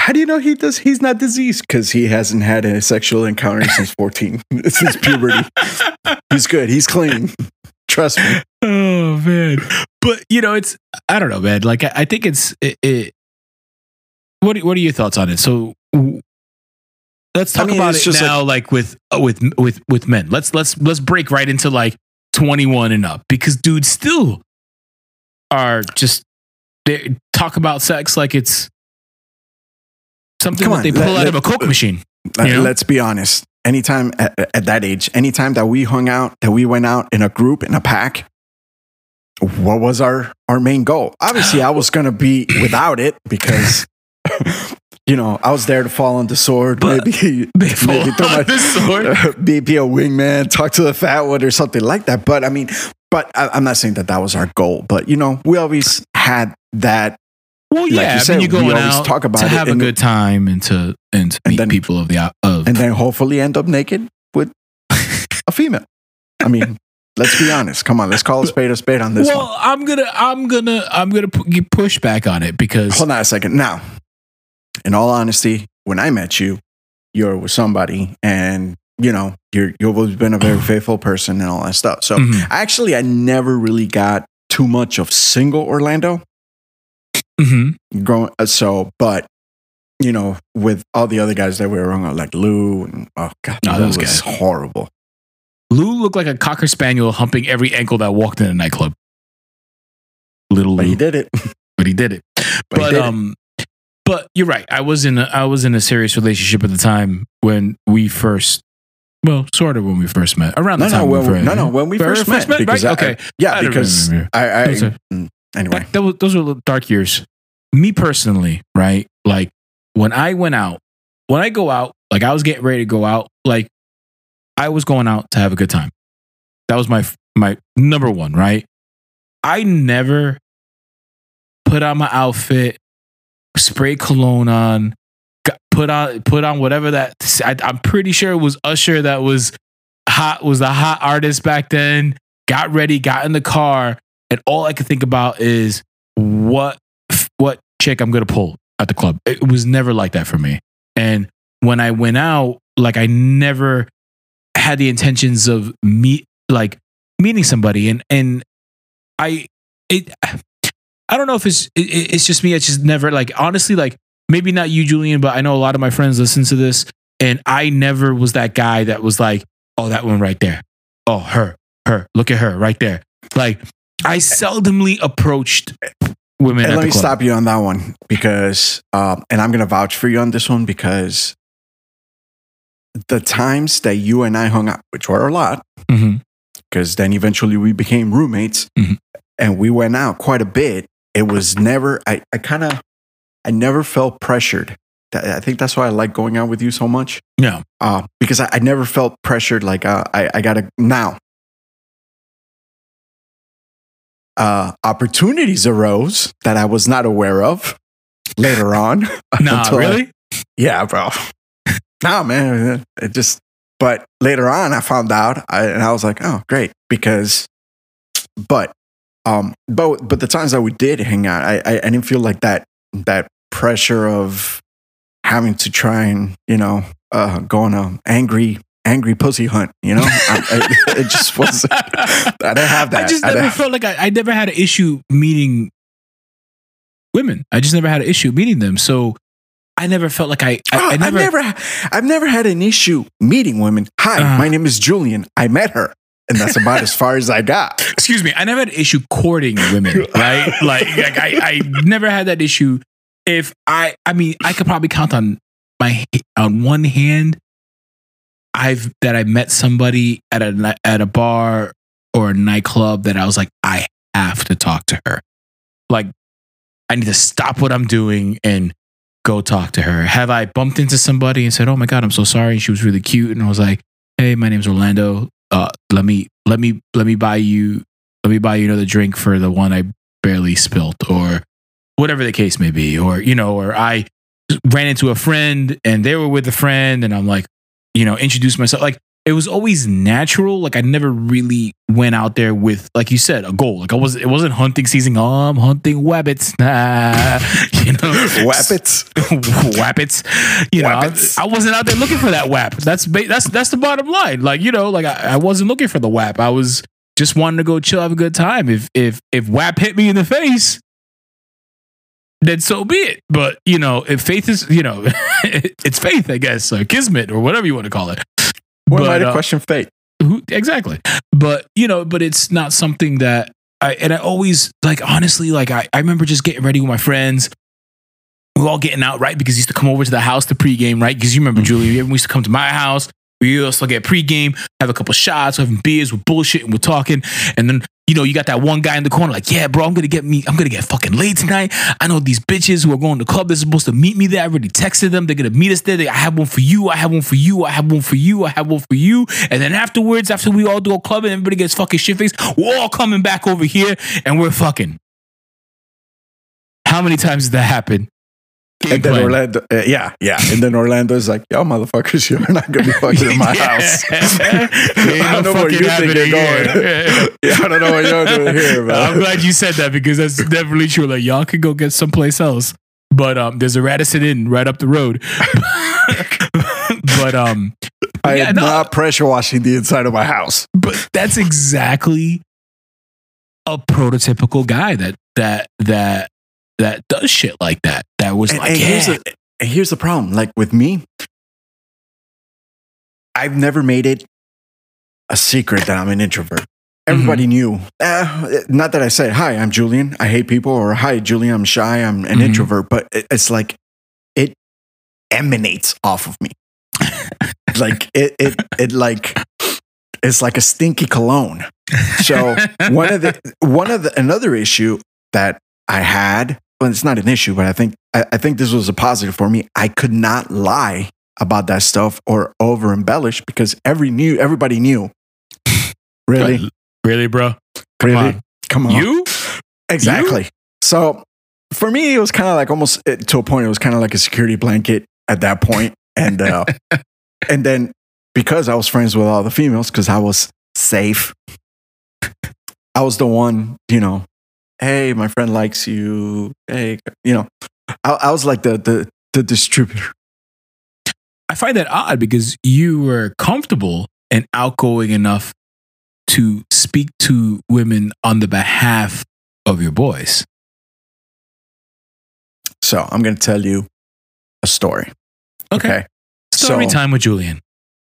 How do you know he does? He's not diseased because he hasn't had a sexual encounter *laughs* since 14, since puberty. He's good. He's clean. Trust me. oh man, but you know, it's I don't know, man. Like I, I think it's it, it. What What are your thoughts on it? So. Let's I talk mean, about it now, like, with uh, with with with men. Let's let's let's break right into like twenty one and up because dudes still are just they talk about sex like it's something Come that on, they pull let- out of a let- coke uh, machine. Let- You know? Let's be honest. Anytime at, at that age, anytime that we hung out, that we went out in a group, in a pack, what was our, our main goal? Obviously, I was going to be without it because, *laughs* you know, I was there to fall on the sword, But- maybe, *laughs* maybe throw my- the sword. *laughs* be, be a wingman, talk to the fat one or something like that. But I mean, but I, I'm not saying that that was our goal. But you know, we always had that. Well, Like yeah, you I mean, said, you're we going always out talk about to have a good time and to and to And meet then- people of the of. and then hopefully end up naked with a female. I mean, let's be honest. Come on, let's call a spade a spade on this well, one. I'm gonna, I'm gonna, I'm gonna get push back on it because Hold on a second. Now, in all honesty, when I met you, you're with somebody, and you know you're you've always been a very *sighs* faithful person and all that stuff. So Mhm, actually, I never really got too much of single Orlando. Mhm. growing uh, so but you know with all the other guys that we were on like lou and oh god No, that those was guys. horrible Lou looked like a cocker spaniel humping every ankle that walked in a nightclub. Little but Lou, *laughs* he did it but he did it. but, but did it. um, but you're right. I was in a, I was in a serious relationship at the time when we first, well, sort of when we first met. Around the time no we when, first, no no when we First- first, met, met, because right? I- Okay. yeah I because remember. i, I Those mm, anyway That, that was, those were dark years. Me personally, right? Like when I went out, when I go out, like I was getting ready to go out, like I was going out to have a good time. That was my my number one, right? I never put on my outfit, spray cologne on, put on put on whatever that I, I'm pretty sure it was Usher that was hot was the hot artist back then. Got ready, got in the car, and all I could think about is what chick I'm gonna pull at the club. It was never like that for me. And when I went out, like I never had the intentions of meet like meeting somebody, and and I it I don't know if it's it, it's just me. It's just never like honestly like maybe not you, Julian, but I know a lot of my friends listen to this, and I never was that guy that was like, oh, that one right there, oh her, her, look at her right there. Like I seldomly approached women. and let me club. stop you on that one because um and i'm gonna vouch for you on this one because the times that you and i hung out which were a lot because then eventually we became roommates Mhm. and we went out quite a bit it was never i, I kind of i never felt pressured i think that's why i like going out with you so much Yeah. uh, because I, I never felt pressured like uh, I, I gotta now uh, opportunities arose that i was not aware of later *laughs* on Nah, *laughs* Until I- really? yeah bro *laughs* nah man it just but later on, I found out, I, and I was like, oh, great, because, but, um, but but the times that we did hang out, I I, I didn't feel like that that pressure of having to try and you know uh, go on a angry angry pussy hunt. You know, I, I, *laughs* it just wasn't. I didn't have that. I just never felt like I, I never had an issue meeting women. I just never had an issue meeting them. So I never felt like I, I, *gasps* I never, I've never, I've never had an issue meeting women. Hi, Uh. my name is Julian. I met her, and that's about as far as I got. *laughs* excuse me, I never had an issue courting women, right? *laughs* like, like I, I never had that issue. If I, I mean, I could probably count on my on one hand. I've that I met somebody at a at a bar or a nightclub that I was like, I have to talk to her. Like, I need to stop what I'm doing and go talk to her. Have I bumped into somebody and said, "Oh my god, I'm so sorry." and She was really cute, and I was like, "Hey, my name's Orlando. Uh, let me let me let me buy you let me buy you another drink for the one I barely spilt, or whatever the case may be, or you know, or I ran into a friend and they were with a friend, and I'm like, you know, introduce myself. Like it was always natural. Like I never really went out there with, like you said, a goal. Like I was, it wasn't hunting season. Oh, I'm hunting wabbits. Nah, *laughs* you know, Wappets. *laughs* wappets. You know, I, I wasn't out there looking for that whap. That's ba- that's that's the bottom line. Like you know, like I, I wasn't looking for the whap. I was just wanting to go chill, have a good time. If if if whap hit me in the face, then so be it. But you know, if faith is, you know, *laughs* it's faith, I guess, or kismet, or whatever you want to call it. What But, might uh, question fate? who exactly but you know but it's not something that i and i always like honestly like i, I remember just getting ready with my friends we were all getting out right because he used to come over to the house to pregame right because you remember julie we used to come to my house we also get pregame have a couple shots we're having beers we're bullshitting we're talking and then you know you got that one guy in the corner like yeah bro i'm gonna get me i'm gonna get fucking late tonight. I know these bitches who are going to the club they're supposed to meet me there i already texted them they're gonna meet us there They- i have one for you i have one for you i have one for you i have one for you and then afterwards after we all do a club and everybody gets fucking shit faced we're all coming back over here and we're fucking. How many times did that happen Game And then. Orlando, uh, yeah, yeah. And then Orlando is like, "Yo, motherfuckers, *laughs* you're not gonna be fucking in my *laughs* house." *laughs* I don't know where you think you're going. yeah, I don't know what you're doing here, man. I'm glad you said that because that's definitely true. Like y'all could go get someplace else, but um, there's a Radisson Inn right up the road. but um, I yeah, am no. not pressure washing the inside of my house. but that's exactly a prototypical guy that that that that does shit like that. That was And, like, and here's yeah. the and here's the problem. Like with me, I've never made it a secret that I'm an introvert. Everybody Mm-hmm. knew. Uh, not that I said, "Hi, I'm Julian. I hate people," or "Hi, Julian. I'm shy. I'm an Mhm. introvert." But it, it's like it emanates off of me. *laughs* like it, it, it like it's like a stinky cologne. So one of the one of the another issue that I had, well, it's not an issue, but I think I, I think this was a positive for me. I could not lie about that stuff or over embellish because every knew everybody knew. *laughs* Really, really, bro? Come really, on. come on, You? *laughs* exactly. So for me, it was kind of like almost to a point. It was kind of like a security blanket at that point, and uh, *laughs* and then because I was friends with all the females, because I was safe, I was the one, you know. Hey, my friend likes you. Hey, you know, I, I was like the the the distributor. I find that odd because you were comfortable and outgoing enough to speak to women on the behalf of your boys. So I'm going to tell you a story. Okay. Story So- time with Julian.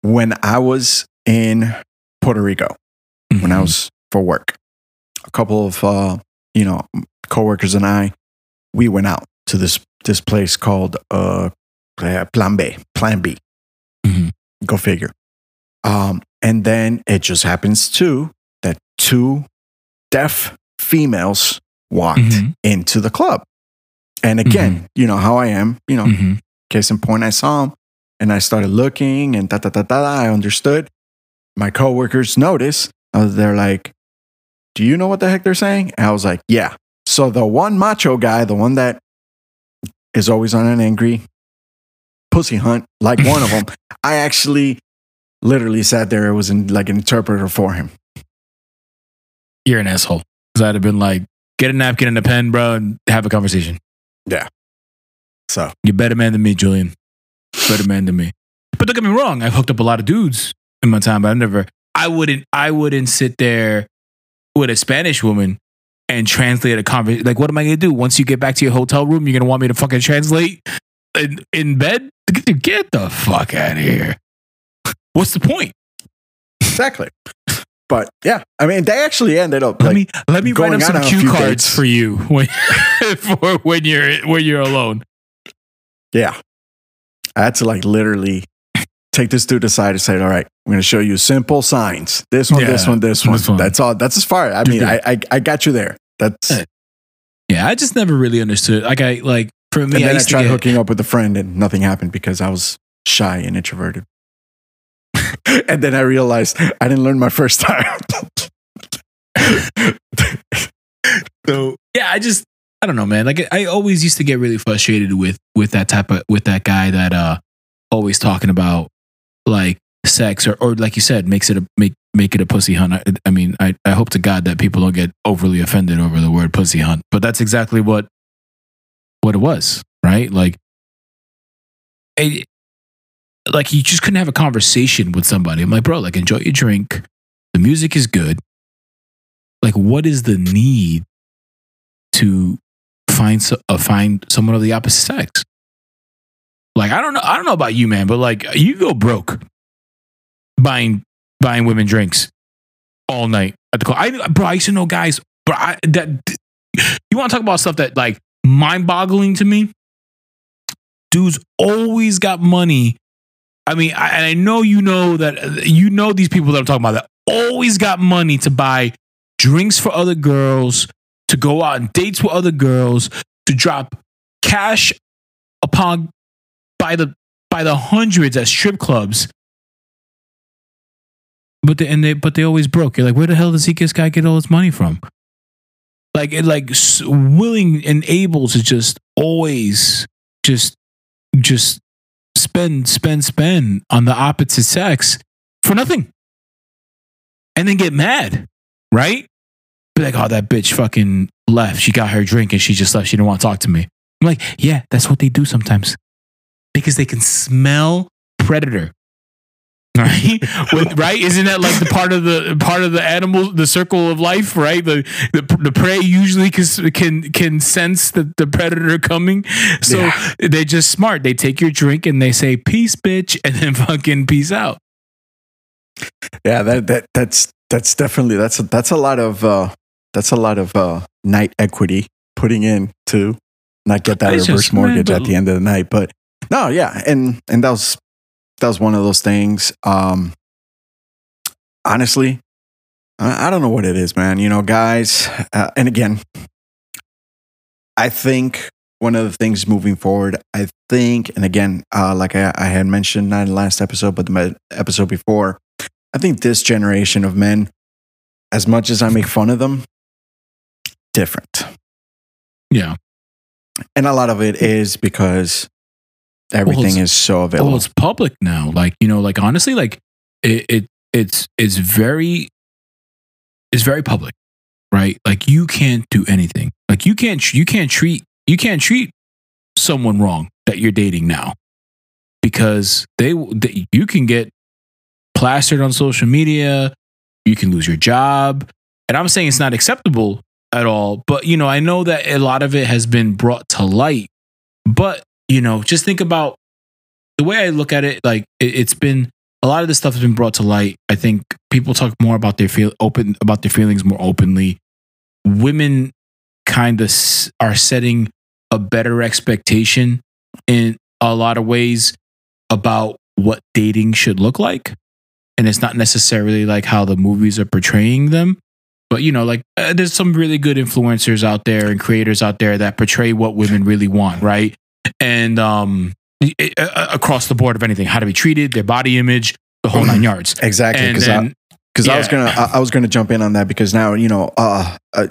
When I was in Puerto Rico, when I Mhm. was for work. A couple of uh, you know coworkers and I, we went out to this this place called uh, uh, Plan B. Plan B. Mhm. Go figure. Um, and then it just happens too that two deaf females walked Mhm. into the club. And again, you know how I am. You know, Mhm. case in point, I saw them and I started looking and da da da. da, I understood. My coworkers noticed. Uh, they're like, "Do you know what the heck they're saying?" And I was like, "Yeah." So the one macho guy, the one that is always on an angry pussy hunt, like *laughs* one of them, I actually literally sat there. It was in, like an interpreter for him. You're an asshole. Because I'd have been like, get a napkin and a pen, bro, and have a conversation. Yeah. So You're better man than me, Julian. Better man than me. But don't get me wrong, I've hooked up a lot of dudes in my time, but I never I wouldn't I wouldn't sit there with a Spanish woman and translate a conversation. Like, what am I gonna do? Once you get back to your hotel room, you're gonna want me to fucking translate in, in bed? Get *laughs* get the fuck out of here. *laughs* What's the point? exactly. But yeah, I mean, they actually ended up Let like me let me write up some cue cards dates. for you when *laughs* for when you're when you're alone. Yeah. I had to like literally take this dude aside and say, all right, I'm going to show you simple signs. This one, this Yeah, one, this one. this one. That's all. That's as far. I mean, I, I, I got you there. That's, Yeah. I just never really understood. Like I like for me, I then I, to tried get, hooking up with a friend and nothing happened because I was shy and introverted. *laughs* and then I realized I didn't learn my first time. *laughs* So yeah, I just I don't know, man. Like I always used to get really frustrated with with that type of with that guy that uh always talking about like sex or or like you said makes it a make make it a pussy hunt. I, I mean, I I hope to God that people don't get overly offended over the word pussy hunt, but that's exactly what what it was, right? Like it, like you just couldn't have a conversation with somebody. I'm like, bro, like enjoy your drink. The music is good. Like, what is the need to find so, uh, find someone of the opposite sex? Like, I don't know. I don't know about you, man, but like, you go broke buying buying women drinks all night at the club. I, bro, I used to know guys. Bro, I, that you want to talk about stuff that like mind boggling to me. Dudes always got money. I mean, I, and I know you know that you know these people that I'm talking about that always got money to buy drinks for other girls, to go out on dates with other girls, to drop cash upon by the by the hundreds at strip clubs. But they, and they but they always broke. You're like, where the hell does he this guy get all his money from? Like it like willing and able to just always just just spend spend spend on the opposite sex for nothing, and then get mad, right? Be like, oh, that bitch fucking left. She got her drink and she just left. She didn't want to talk to me. I'm like, yeah, that's what they do sometimes because they can smell predator. Right, *laughs* When- right? Isn't that like the part of the part of the animal, the circle of life? Right, the the, the prey usually can can can sense the, the predator coming, so Yeah. they're just smart. They take your drink and they say "peace, bitch," and then *laughs* fucking peace out. yeah, that, that, that's, that's definitely, that's, a, that's a lot of, uh, that's a lot of, uh, night equity putting in to not get that reverse mortgage at the end of the night. But no, yeah. And, and that was, that was one of those things. Um, honestly, I, I don't know what it is, man. You know, guys, uh, and again, I think one of the things moving forward, I think, and again, uh, like I, I had mentioned not in the last episode, but the episode before, I think this generation of men, as much as I make fun of them, different. Yeah. And a lot of it is because everything it's- is so available. Well, it's public now. Like you know, like honestly, like it, it it's it's very it's very public, right? Like you can't do anything. Like you can't you can't treat you can't treat someone wrong that you're dating now because they, they you can get plastered on social media. You can lose your job, and I'm saying it's not acceptable at all. But you know, I know that a lot of it has been brought to light. But you know, just think about the way I look at it, like it, it's been a lot of this stuff has been brought to light. I think people talk more about their feel open about their feelings more openly. Women kind of s- are setting a better expectation in a lot of ways about what dating should look like, and it's not necessarily like how the movies are portraying them. But you know, like uh, there's some really good influencers out there and creators out there that portray what women really want, right? And um, it- uh, across the board of anything, how to be treated, their body image, the whole nine yards. exactly. Because I, because I was gonna I, I was gonna jump in on that because now you know uh, uh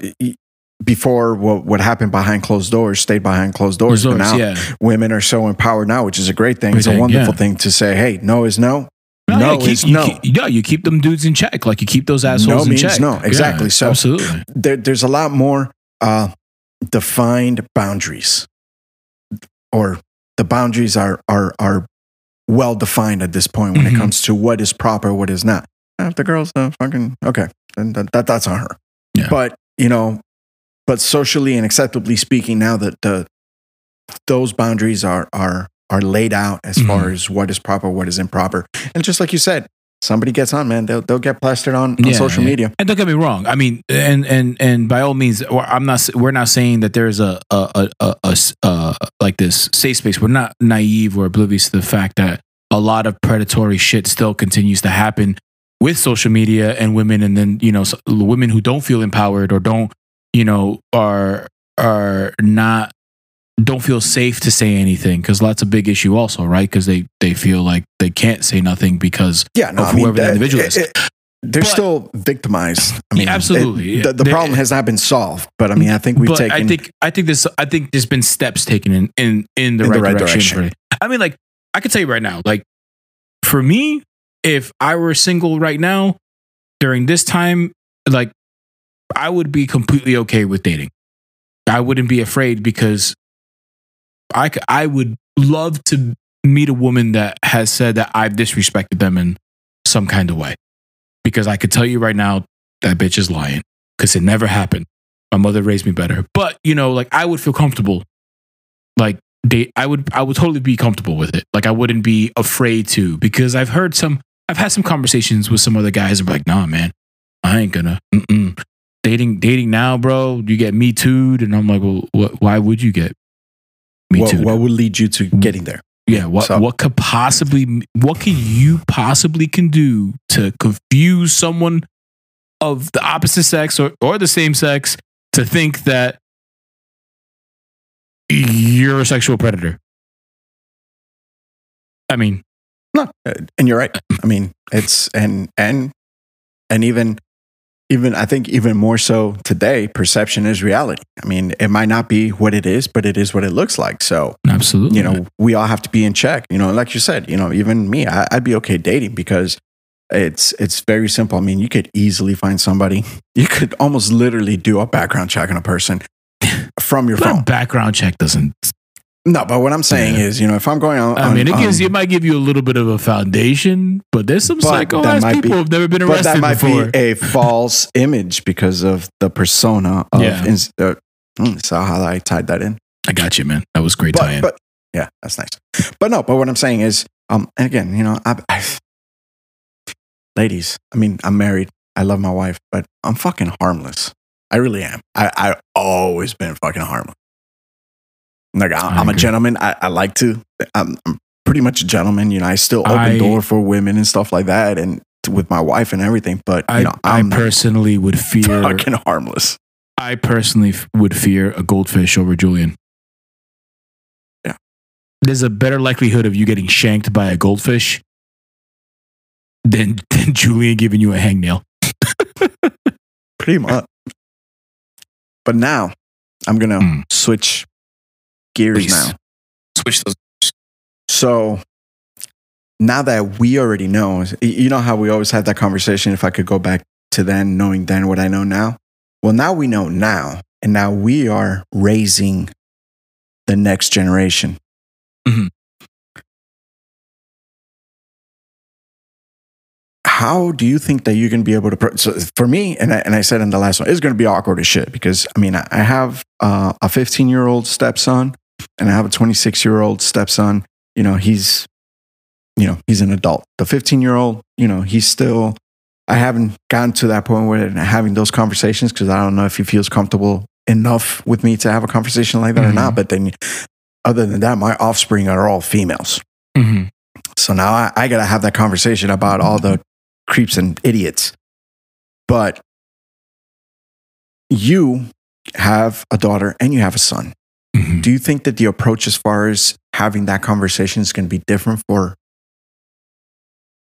before what what happened behind closed doors stayed behind closed doors, but now yeah, women are so empowered now which is a great thing Great it's a wonderful yeah. thing to say hey no is no No, no yeah, keep, is you no. Keep, yeah, you keep them dudes in check. Like you keep those assholes No in check. no, exactly. Yeah, So- absolutely. there, there's a lot more uh, defined boundaries, or the boundaries are are are well defined at this point when Mhm. it comes to what is proper, what is not. If the girl's uh, fucking okay, then that, that that's on her. Yeah. But you know, but socially and acceptably speaking, now that the those boundaries are are are laid out as far Mhm. as what is proper, what is improper, and just like you said, somebody gets on, man, they'll they'll get plastered on, on Yeah, social yeah. media. And don't get me wrong. I mean, and and and by all means, I'm not. We're not saying that there's a a a uh, like this safe space. We're not naive or oblivious to the fact that a lot of predatory shit still continues to happen with social media and women, and then you know women who don't feel empowered or don't you know are are not don't feel safe to say anything because that's a big issue also right because they they feel like they can't say nothing because Yeah, no, of I mean, whoever the that- individual is. it- it- they're But- still victimized. I mean, Yeah, absolutely. it- the, the problem has not been solved, but I mean, I think we've but taken. I think I think this I think there's been steps taken in in in the, In right, the right direction. direction. I mean, like I could tell you right now, like for me, if I were single right now during this time, like I would be completely okay with dating. I wouldn't be afraid because I c- I would love to meet a woman that has said that I've disrespected them in some kind of way. Because I could tell you right now that bitch is lying because it never happened. My mother raised me better. But, you know, like I would feel comfortable. Like date I would I would totally be comfortable with it. Like I wouldn't be afraid to because I've heard some I've had some conversations with some other guys are like, nah, man, I ain't gonna mm-mm. dating dating now, bro. You get me too'd. And I'm like, well, what, why would you get me what, too'd? what would lead you to getting there? Yeah, what So- what could possibly what can you possibly can do to confuse someone of the opposite sex or, or the same sex to think that you're a sexual predator? I mean, No, uh, and you're right. I mean, it's and and and even even I think even more so today, perception is reality. I mean, it might not be what it is, but it is what it looks like. So absolutely. you know, we all have to be in check. You know, like you said, you know, even me, I, I'd be okay dating because it's it's very simple. I mean, you could easily find somebody. *laughs* You could almost literally do a background check on a person *laughs* from your but phone. background check doesn't. No, but what I'm saying Yeah. is, you know, if I'm going on, I mean, it on- gives you, it might give you a little bit of a foundation, but there's some psycho ass might be- people who've never been but arrested that might before. be a false *laughs* image because of the persona of. Yeah. ins- uh, mm, so how I tied that in. I got you, man. That was great but, tie-in. but yeah, that's nice. But no, but what I'm saying is, um, and again, you know, I, I, ladies, I mean, I'm married. I love my wife, but I'm fucking harmless. I really am. I I always been fucking harmless. Like I, I'm a gentleman. I, I like to. I'm, I'm pretty much a gentleman. You know, I still open I- door for women and stuff like that, and with my wife and everything. But you I, know, I personally would *laughs* fear. fucking harmless. I personally would fear a goldfish over Julian. Yeah. There's a better likelihood of you getting shanked by a goldfish than, *laughs* than Julian giving you a hangnail. *laughs* Pretty much. But now I'm gonna Mm. switch gears Please. now. Switch those. So now that we already know, you know how we always had that conversation. If I could go back to then, knowing then what I know now. Well, now we know now, and now we are raising the next generation. Mhm. How do you think that you're going to be able to? Pro- so for me, and I, and I said in the last one, it's going to be awkward as shit because I mean, I I have uh, a 15 year old stepson and I have a 26 year old stepson. You know, he's, you know, he's an adult. The 15 year old, you know, he's still. I haven't gotten to that point where having those conversations because I don't know if he feels comfortable enough with me to have a conversation like that or Mhm. not. But then, other than that, my offspring are all females. Mhm. So now I, I got to have that conversation about all the creeps and idiots. But you have a daughter and you have a son. Do you think that the approach as far as having that conversation is going to be different for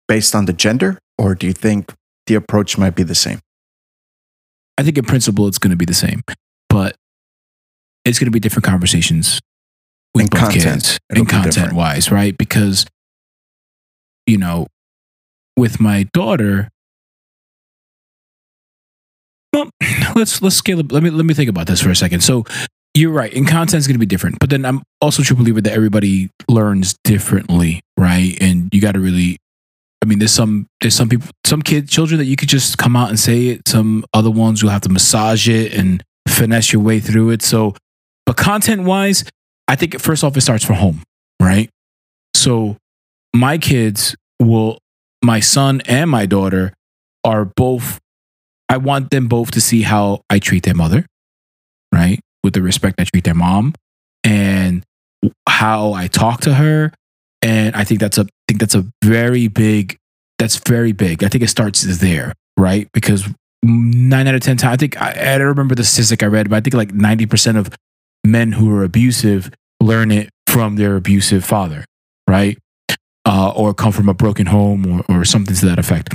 based on the gender? Or do you think the approach might be the same? I think in principle it's going to be the same, but it's going to be different conversations with In both content, kids it'll be content different. wise, right? Because you know, with my daughter, well, *clears throat* let's let's scale up. Let me let me think about this for a second. So you're right, and content's going to be different. But then I'm also a true believer that everybody learns differently, right? And you got to really I mean, there's some there's some people, some kids, children that you could just come out and say it. Some other ones you'll have to massage it and finesse your way through it. So, but content wise, I think first off it starts from home, right? So, my kids will, my son and my daughter are both. I want them both to see how I treat their mother, with the respect I treat their mom, and how I talk to her and I think that's a I think that's a very big that's very big. I think it starts there, right? Because nine out of ten times, I think I, I don't remember the statistic I read, but I think like ninety percent of men who are abusive learn it from their abusive father, right? Uh, or come from a broken home or, or something to that effect.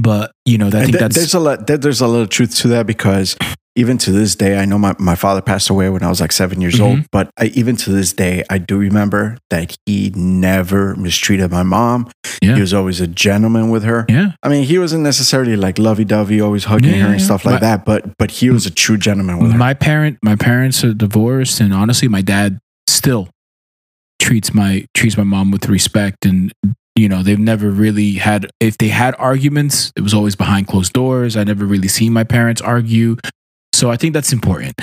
But you know, I think th- that's there's a lot. There's a lot of truth to that because even to this day, I know my, my father passed away when I was like seven years Mhm. old, but I, even to this day, I do remember that he never mistreated my mom. Yeah. He was always a gentleman with her. yeah, I mean, he wasn't necessarily like lovey dovey, always hugging Yeah, her and stuff like My- that, but but he was a true gentleman with her. my parent my parents are divorced and honestly my dad still treats my treats my mom with respect and you know they've never really had if they had arguments it was always behind closed doors i never really seen my parents argue so i think that's important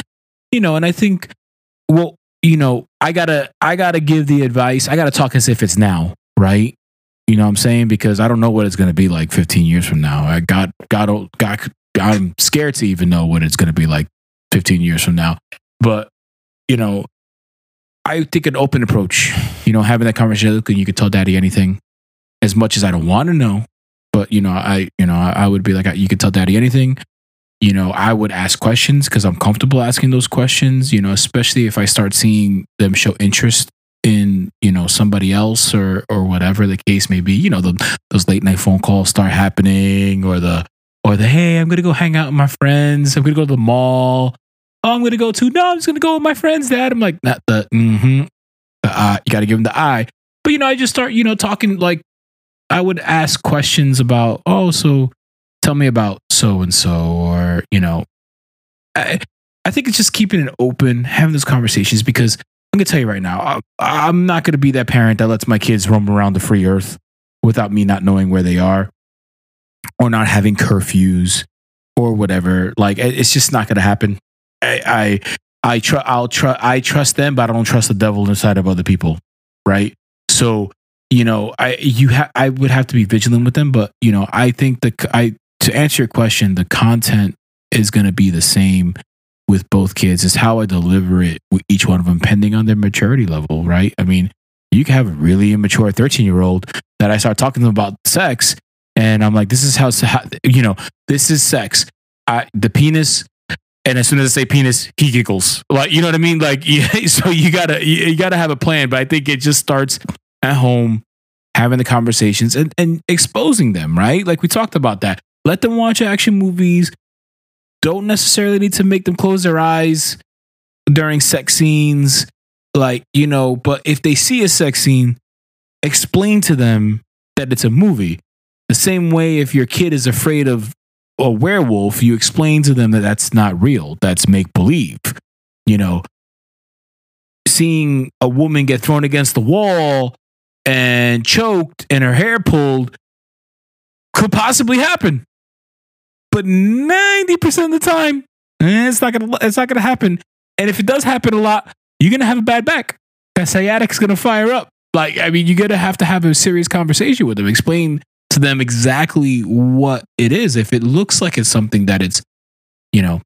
you know and i think well you know i gotta i gotta give the advice i gotta talk as if it's now right you know what i'm saying because i don't know what it's gonna be like 15 years from now i got got got i'm scared to even know what it's gonna be like 15 years from now. But, you know, I think an open approach, you know, having that conversation, you could tell daddy anything as much as I don't want to know. But, you know, I, you know, I, I would be like, you could tell daddy anything. You know, I would ask questions because I'm comfortable asking those questions, you know, especially if I start seeing them show interest in, you know, somebody else or, or whatever the case may be. You know, the, those late night phone calls start happening or the, or the, hey, I'm to go hang out with my friends. I'm to go to the mall oh, I'm gonna go to. No, I'm just gonna go with my friends, Dad. I'm like, not the mm-hmm. The eye. You gotta give him the eye. But you know, I just start, you know, talking like I would ask questions about, oh, so tell me about so and so, or you know, I I think it's just keeping it open, having those conversations because I'm gonna tell you right now, I, I'm not gonna be that parent that lets my kids roam around the free earth without me not knowing where they are or not having curfews or whatever. Like it's just not gonna happen. I I I tr- I'll tr- I trust them, but I don't trust the devil inside of other people, right? So you know, I you ha- I would have to be vigilant with them, but you know, I think the I to answer your question, the content is going to be the same with both kids. Is how I deliver it with each one of them, depending on their maturity level, right? I mean, you can have a really immature thirteen year old that I start talking to them about sex, and I'm like, this is how, you know, this is sex. I, the penis and as soon as I say penis, he giggles. Like you know what I mean? Like *laughs* yeah, so you gotta you gotta have a plan. But I think it just starts at home, having the conversations and, and exposing them, right? Like we talked about that. Let them watch action movies. Don't necessarily need to make them close their eyes during sex scenes. Like, you know, but if they see a sex scene, explain to them that it's a movie. The same way if your kid is afraid of a werewolf, you explain to them that that's not real. That's make believe. You know, seeing a woman get thrown against the wall and choked and her hair pulled could possibly happen. But 90% of the time, eh, it's not gonna it's not gonna happen. And if it does happen a lot, you're gonna have a bad back. That sciatic's gonna fire up. Like, I mean, you're gonna have to have a serious conversation with them. Explain to them exactly what it is. If it looks like it's something that it's, you know,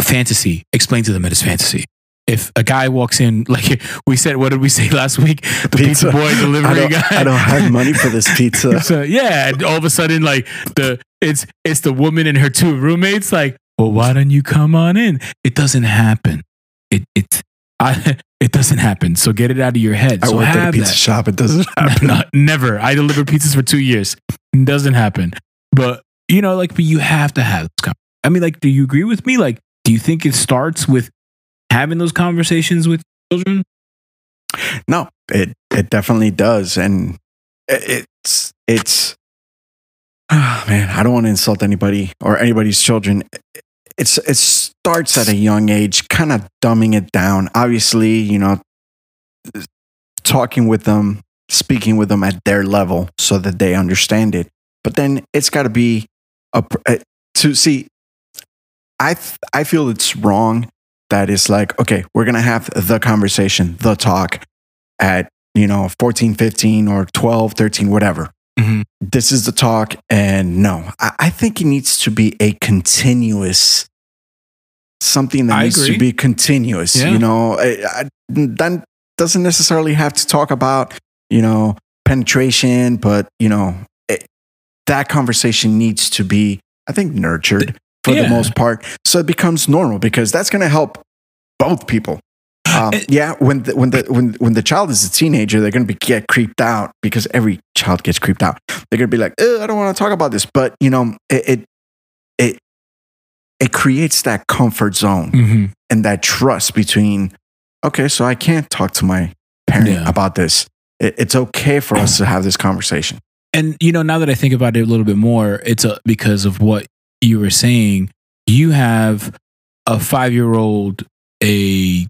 fantasy, explain to them that it's fantasy. If a guy walks in, *laughs* like we said, what did we say last week? The pizza, Pizza. boy delivery I don't, guy. I don't have money for this *laughs* pizza. So yeah, and all of a sudden, like the it's it's the woman and her two roommates. Like, well, why don't you come on in? It doesn't happen. It it I *laughs* it doesn't happen. So get it out of your head. I so worked at a pizza that. shop. It doesn't happen. Never. I delivered pizzas for two years. It doesn't happen. But you know, like, but you have to have. I mean, like, do you agree with me? Like, do you think it starts with having those conversations with children? No, it it definitely does, and it's it's oh *sighs* man i don't want to insult anybody or anybody's children. It's it starts at a young age kind of dumbing it down. Obviously you know talking with them speaking with them at their level so that they understand it. But then it's got to be a, a eh, to see i i feel it's wrong that it's like okay we're gonna have the conversation the talk at you know 14 15 or 12 13 whatever Mhm. this is the talk and no I, I think it needs to be a continuous something that I needs agree. to be continuous Yeah. you know I, that doesn't necessarily have to talk about you know penetration but you know it, that conversation needs to be i think nurtured for Yeah. the most part so it becomes normal because that's going to help both people um, It- yeah, when the, when the when when the child is a teenager, they're gonna be get creeped out because every child gets creeped out. They're gonna be like, I don't want to talk about this, but you know, it it it, it creates that comfort zone Mhm. and that trust between. Okay, so I can't talk to my parent Yeah. about this. It, it's okay for us to have this conversation. And you know, now that I think about it a little bit more, it's a, because of what you were saying. You have a five-year-old, a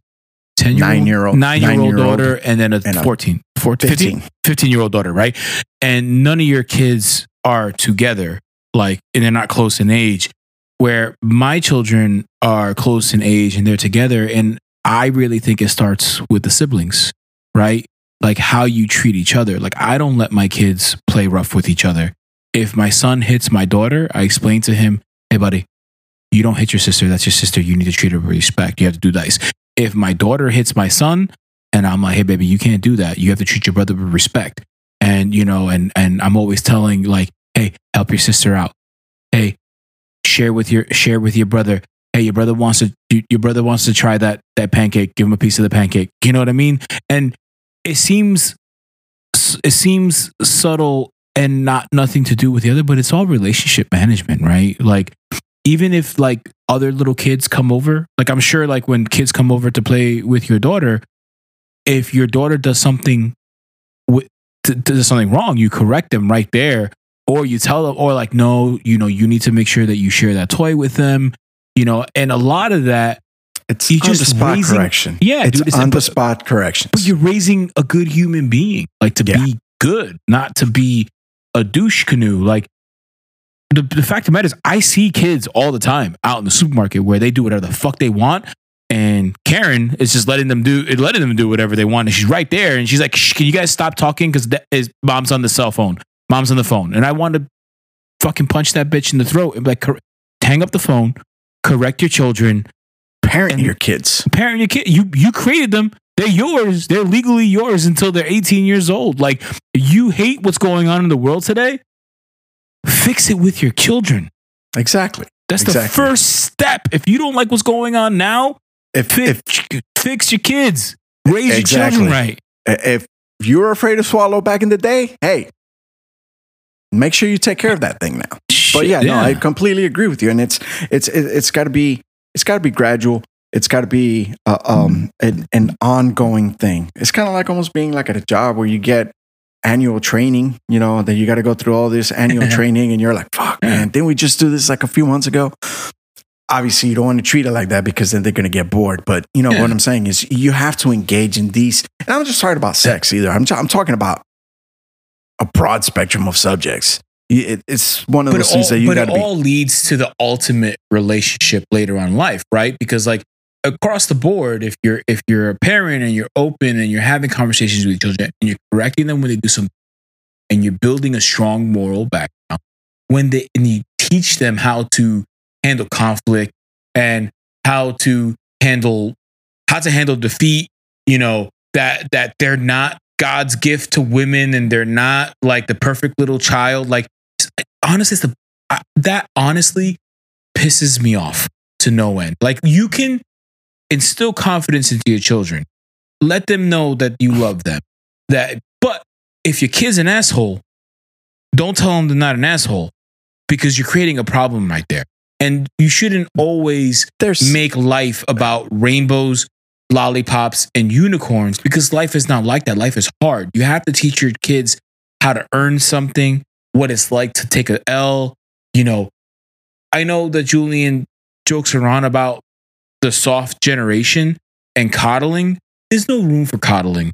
ten-year-old, Nine-year-old- nine-year-old nine-year-old daughter, and then a, and a 14, 14 15, 15. 15 year old daughter, right? And none of your kids are together, like, and they're not close in age. Where my children are close in age and they're together. And I really think it starts with the siblings, right? Like how you treat each other. Like, I don't let my kids play rough with each other. If my son hits my daughter, I explain to him, hey, buddy, you don't hit your sister. That's your sister. You need to treat her with respect. You have to do this. If my daughter hits my son, and I'm like, hey, baby, you can't do that. You have to treat your brother with respect. And, you know, and, and I'm always telling like, hey, help your sister out. Hey, share with your, share with your brother. Hey, your brother wants to, your brother wants to try that, that pancake. Give him a piece of the pancake. You know what I mean? And it seems, it seems subtle and not nothing to do with the other, but it's all relationship management, right? Like, even if like other little kids come over, like I'm sure like when kids come over to play with your daughter, if your daughter does something with does something wrong, you correct them right there, or you tell them, or like, no, you know, you need to make sure that you share that toy with them, you know, and a lot of that, It's You on the spot raising- correction. yeah, it's dude, it's on the spot correction. but you're raising a good human being, like to Yeah. be good, not to be a douche canoe. Like the, the fact of the matter is, I see kids all the time out in the supermarket where they do whatever the fuck they want. And Karen is just letting them do letting them do whatever they want. And she's right there. And she's like, Shh, can you guys stop talking? Because is mom's on the cell phone. Mom's on the phone. And I want to fucking punch that bitch in the throat and be like, "Cor- hang up the phone, correct your children, Parent your kids. parent your kid. You you created them. They're yours. They're legally yours until they're 18 years old. Like you hate what's going on in the world today. Fix it with your children. Exactly. That's the first step. If you don't like what's going on now, If fix, if fix your kids. Raise your children right. if you were afraid to swallow back in the day, hey, make sure you take care of that thing now. But yeah, no, I completely agree with you, and it's it's it's got to be it's got to be gradual. It's got to be uh, um an, an ongoing thing. It's kind of like almost being like at a job where you get annual training. You know that you got to go through all this annual *laughs* training, and you're like, "Fuck, man! Didn't we just do this like a few months ago?" Obviously, you don't want to treat it like that because then they're going to get bored. But you know Yeah. what I'm saying is, you have to engage in these. And I'm just talking about sex either. I'm, t- I'm talking about a broad spectrum of subjects. It, it's one of but those it things that you but got it to be. all leads to the ultimate relationship later on in life, right? Because like across the board, if you're if you're a parent and you're open and you're having conversations with children and you're correcting them when they do something, and you're building a strong moral background, when they and you teach them how to handle conflict and how to handle how to handle defeat, you know that that they're not God's gift to women and they're not like the perfect little child, like honestly, it's the I, that honestly pisses me off to no end. Like you can instill confidence into your children, let them know that you love them. That, but if your kid's an asshole, don't tell them they're not an asshole because you're creating a problem right there. And you shouldn't always There's make life about rainbows, lollipops, and unicorns because life is not like that. Life is hard. You have to teach your kids how to earn something, what it's like to take a L. You know, I know that Julian jokes around about the soft generation and coddling. There's no room for coddling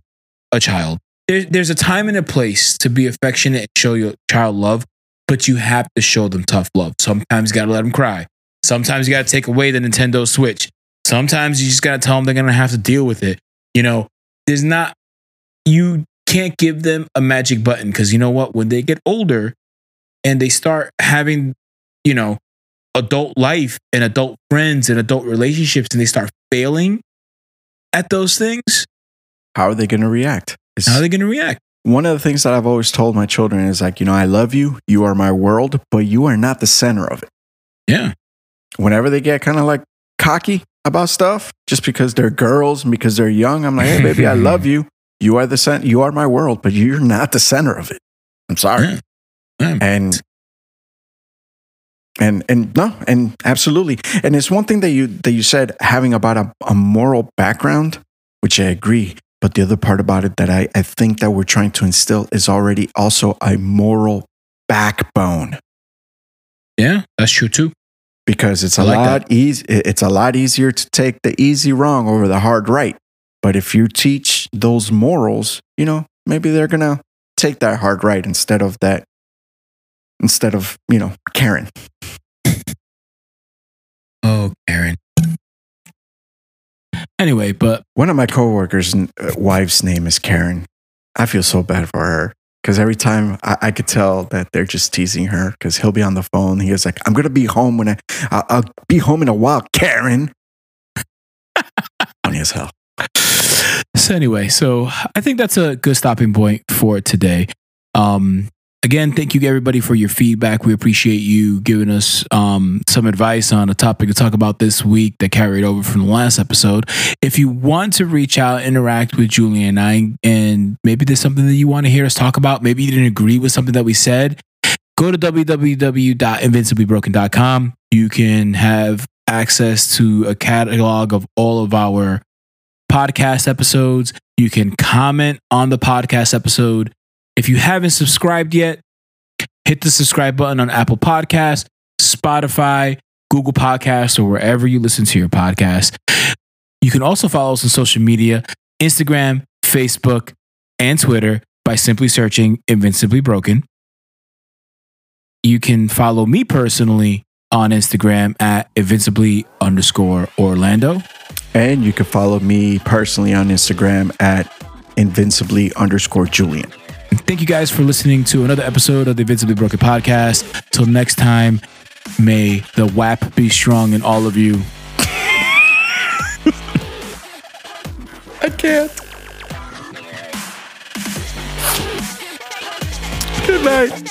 a child. There, there's a time and a place to be affectionate and show your child love, but you have to show them tough love. Sometimes you got to let them cry. Sometimes you got to take away the Nintendo Switch. Sometimes you just got to tell them they're going to have to deal with it. You know, there's not, you can't give them a magic button because you know what? When they get older and they start having, you know, adult life and adult friends and adult relationships and they start failing at those things, How are they going to react? It's- how are they going to react? one of the things that I've always told my children is like, you know, I love you. You are my world, but you are not the center of it. Yeah. Whenever they get kind of like cocky about stuff, just because they're girls and because they're young, I'm like, hey, baby, I love *laughs* you. You are the center. You are my world, but you're not the center of it. I'm sorry. Yeah. Yeah. And and and no, and absolutely. And it's one thing that you that you said having about a, a moral background, which I agree. But the other part about it that I, I think that we're trying to instill is already also a moral backbone Yeah, that's true too. because it's a like lot easy. It's a lot easier to take the easy wrong over the hard right. But if you teach those morals, you know, maybe they're gonna take that hard right instead of that, instead of you know, Karen. Oh, Karen. Anyway, but One of my coworkers' uh, wife's name is Karen. I feel so bad for her because every time I, I could tell that they're just teasing her because he'll be on the phone. He was like, "I'm gonna be home when I, I'll, I'll be home in a while." Karen, funny as hell. so anyway, so I think that's a good stopping point for today. Um, again, thank you everybody for your feedback. We appreciate you giving us um, some advice on a topic to talk about this week that carried over from the last episode. If you want to reach out, interact with Julie and I, and maybe there's something that you want to hear us talk about, maybe you didn't agree with something that we said, go to www.invincibly.broken.com. You can have access to a catalog of all of our podcast episodes. You can comment on the podcast episode. If you haven't subscribed yet, hit the subscribe button on Apple Podcasts, Spotify, Google Podcasts, or wherever you listen to your podcast. You can also follow us on social media Instagram, Facebook, and Twitter by simply searching Invincibly Broken. You can follow me personally on Instagram at invincibly underscore Orlando. And you can follow me personally on Instagram at invincibly underscore Julian. Thank you guys for listening to another episode of the Invincibly Broken podcast. Till next time, may the WAP be strong in all of you. *laughs* I can't. Good night.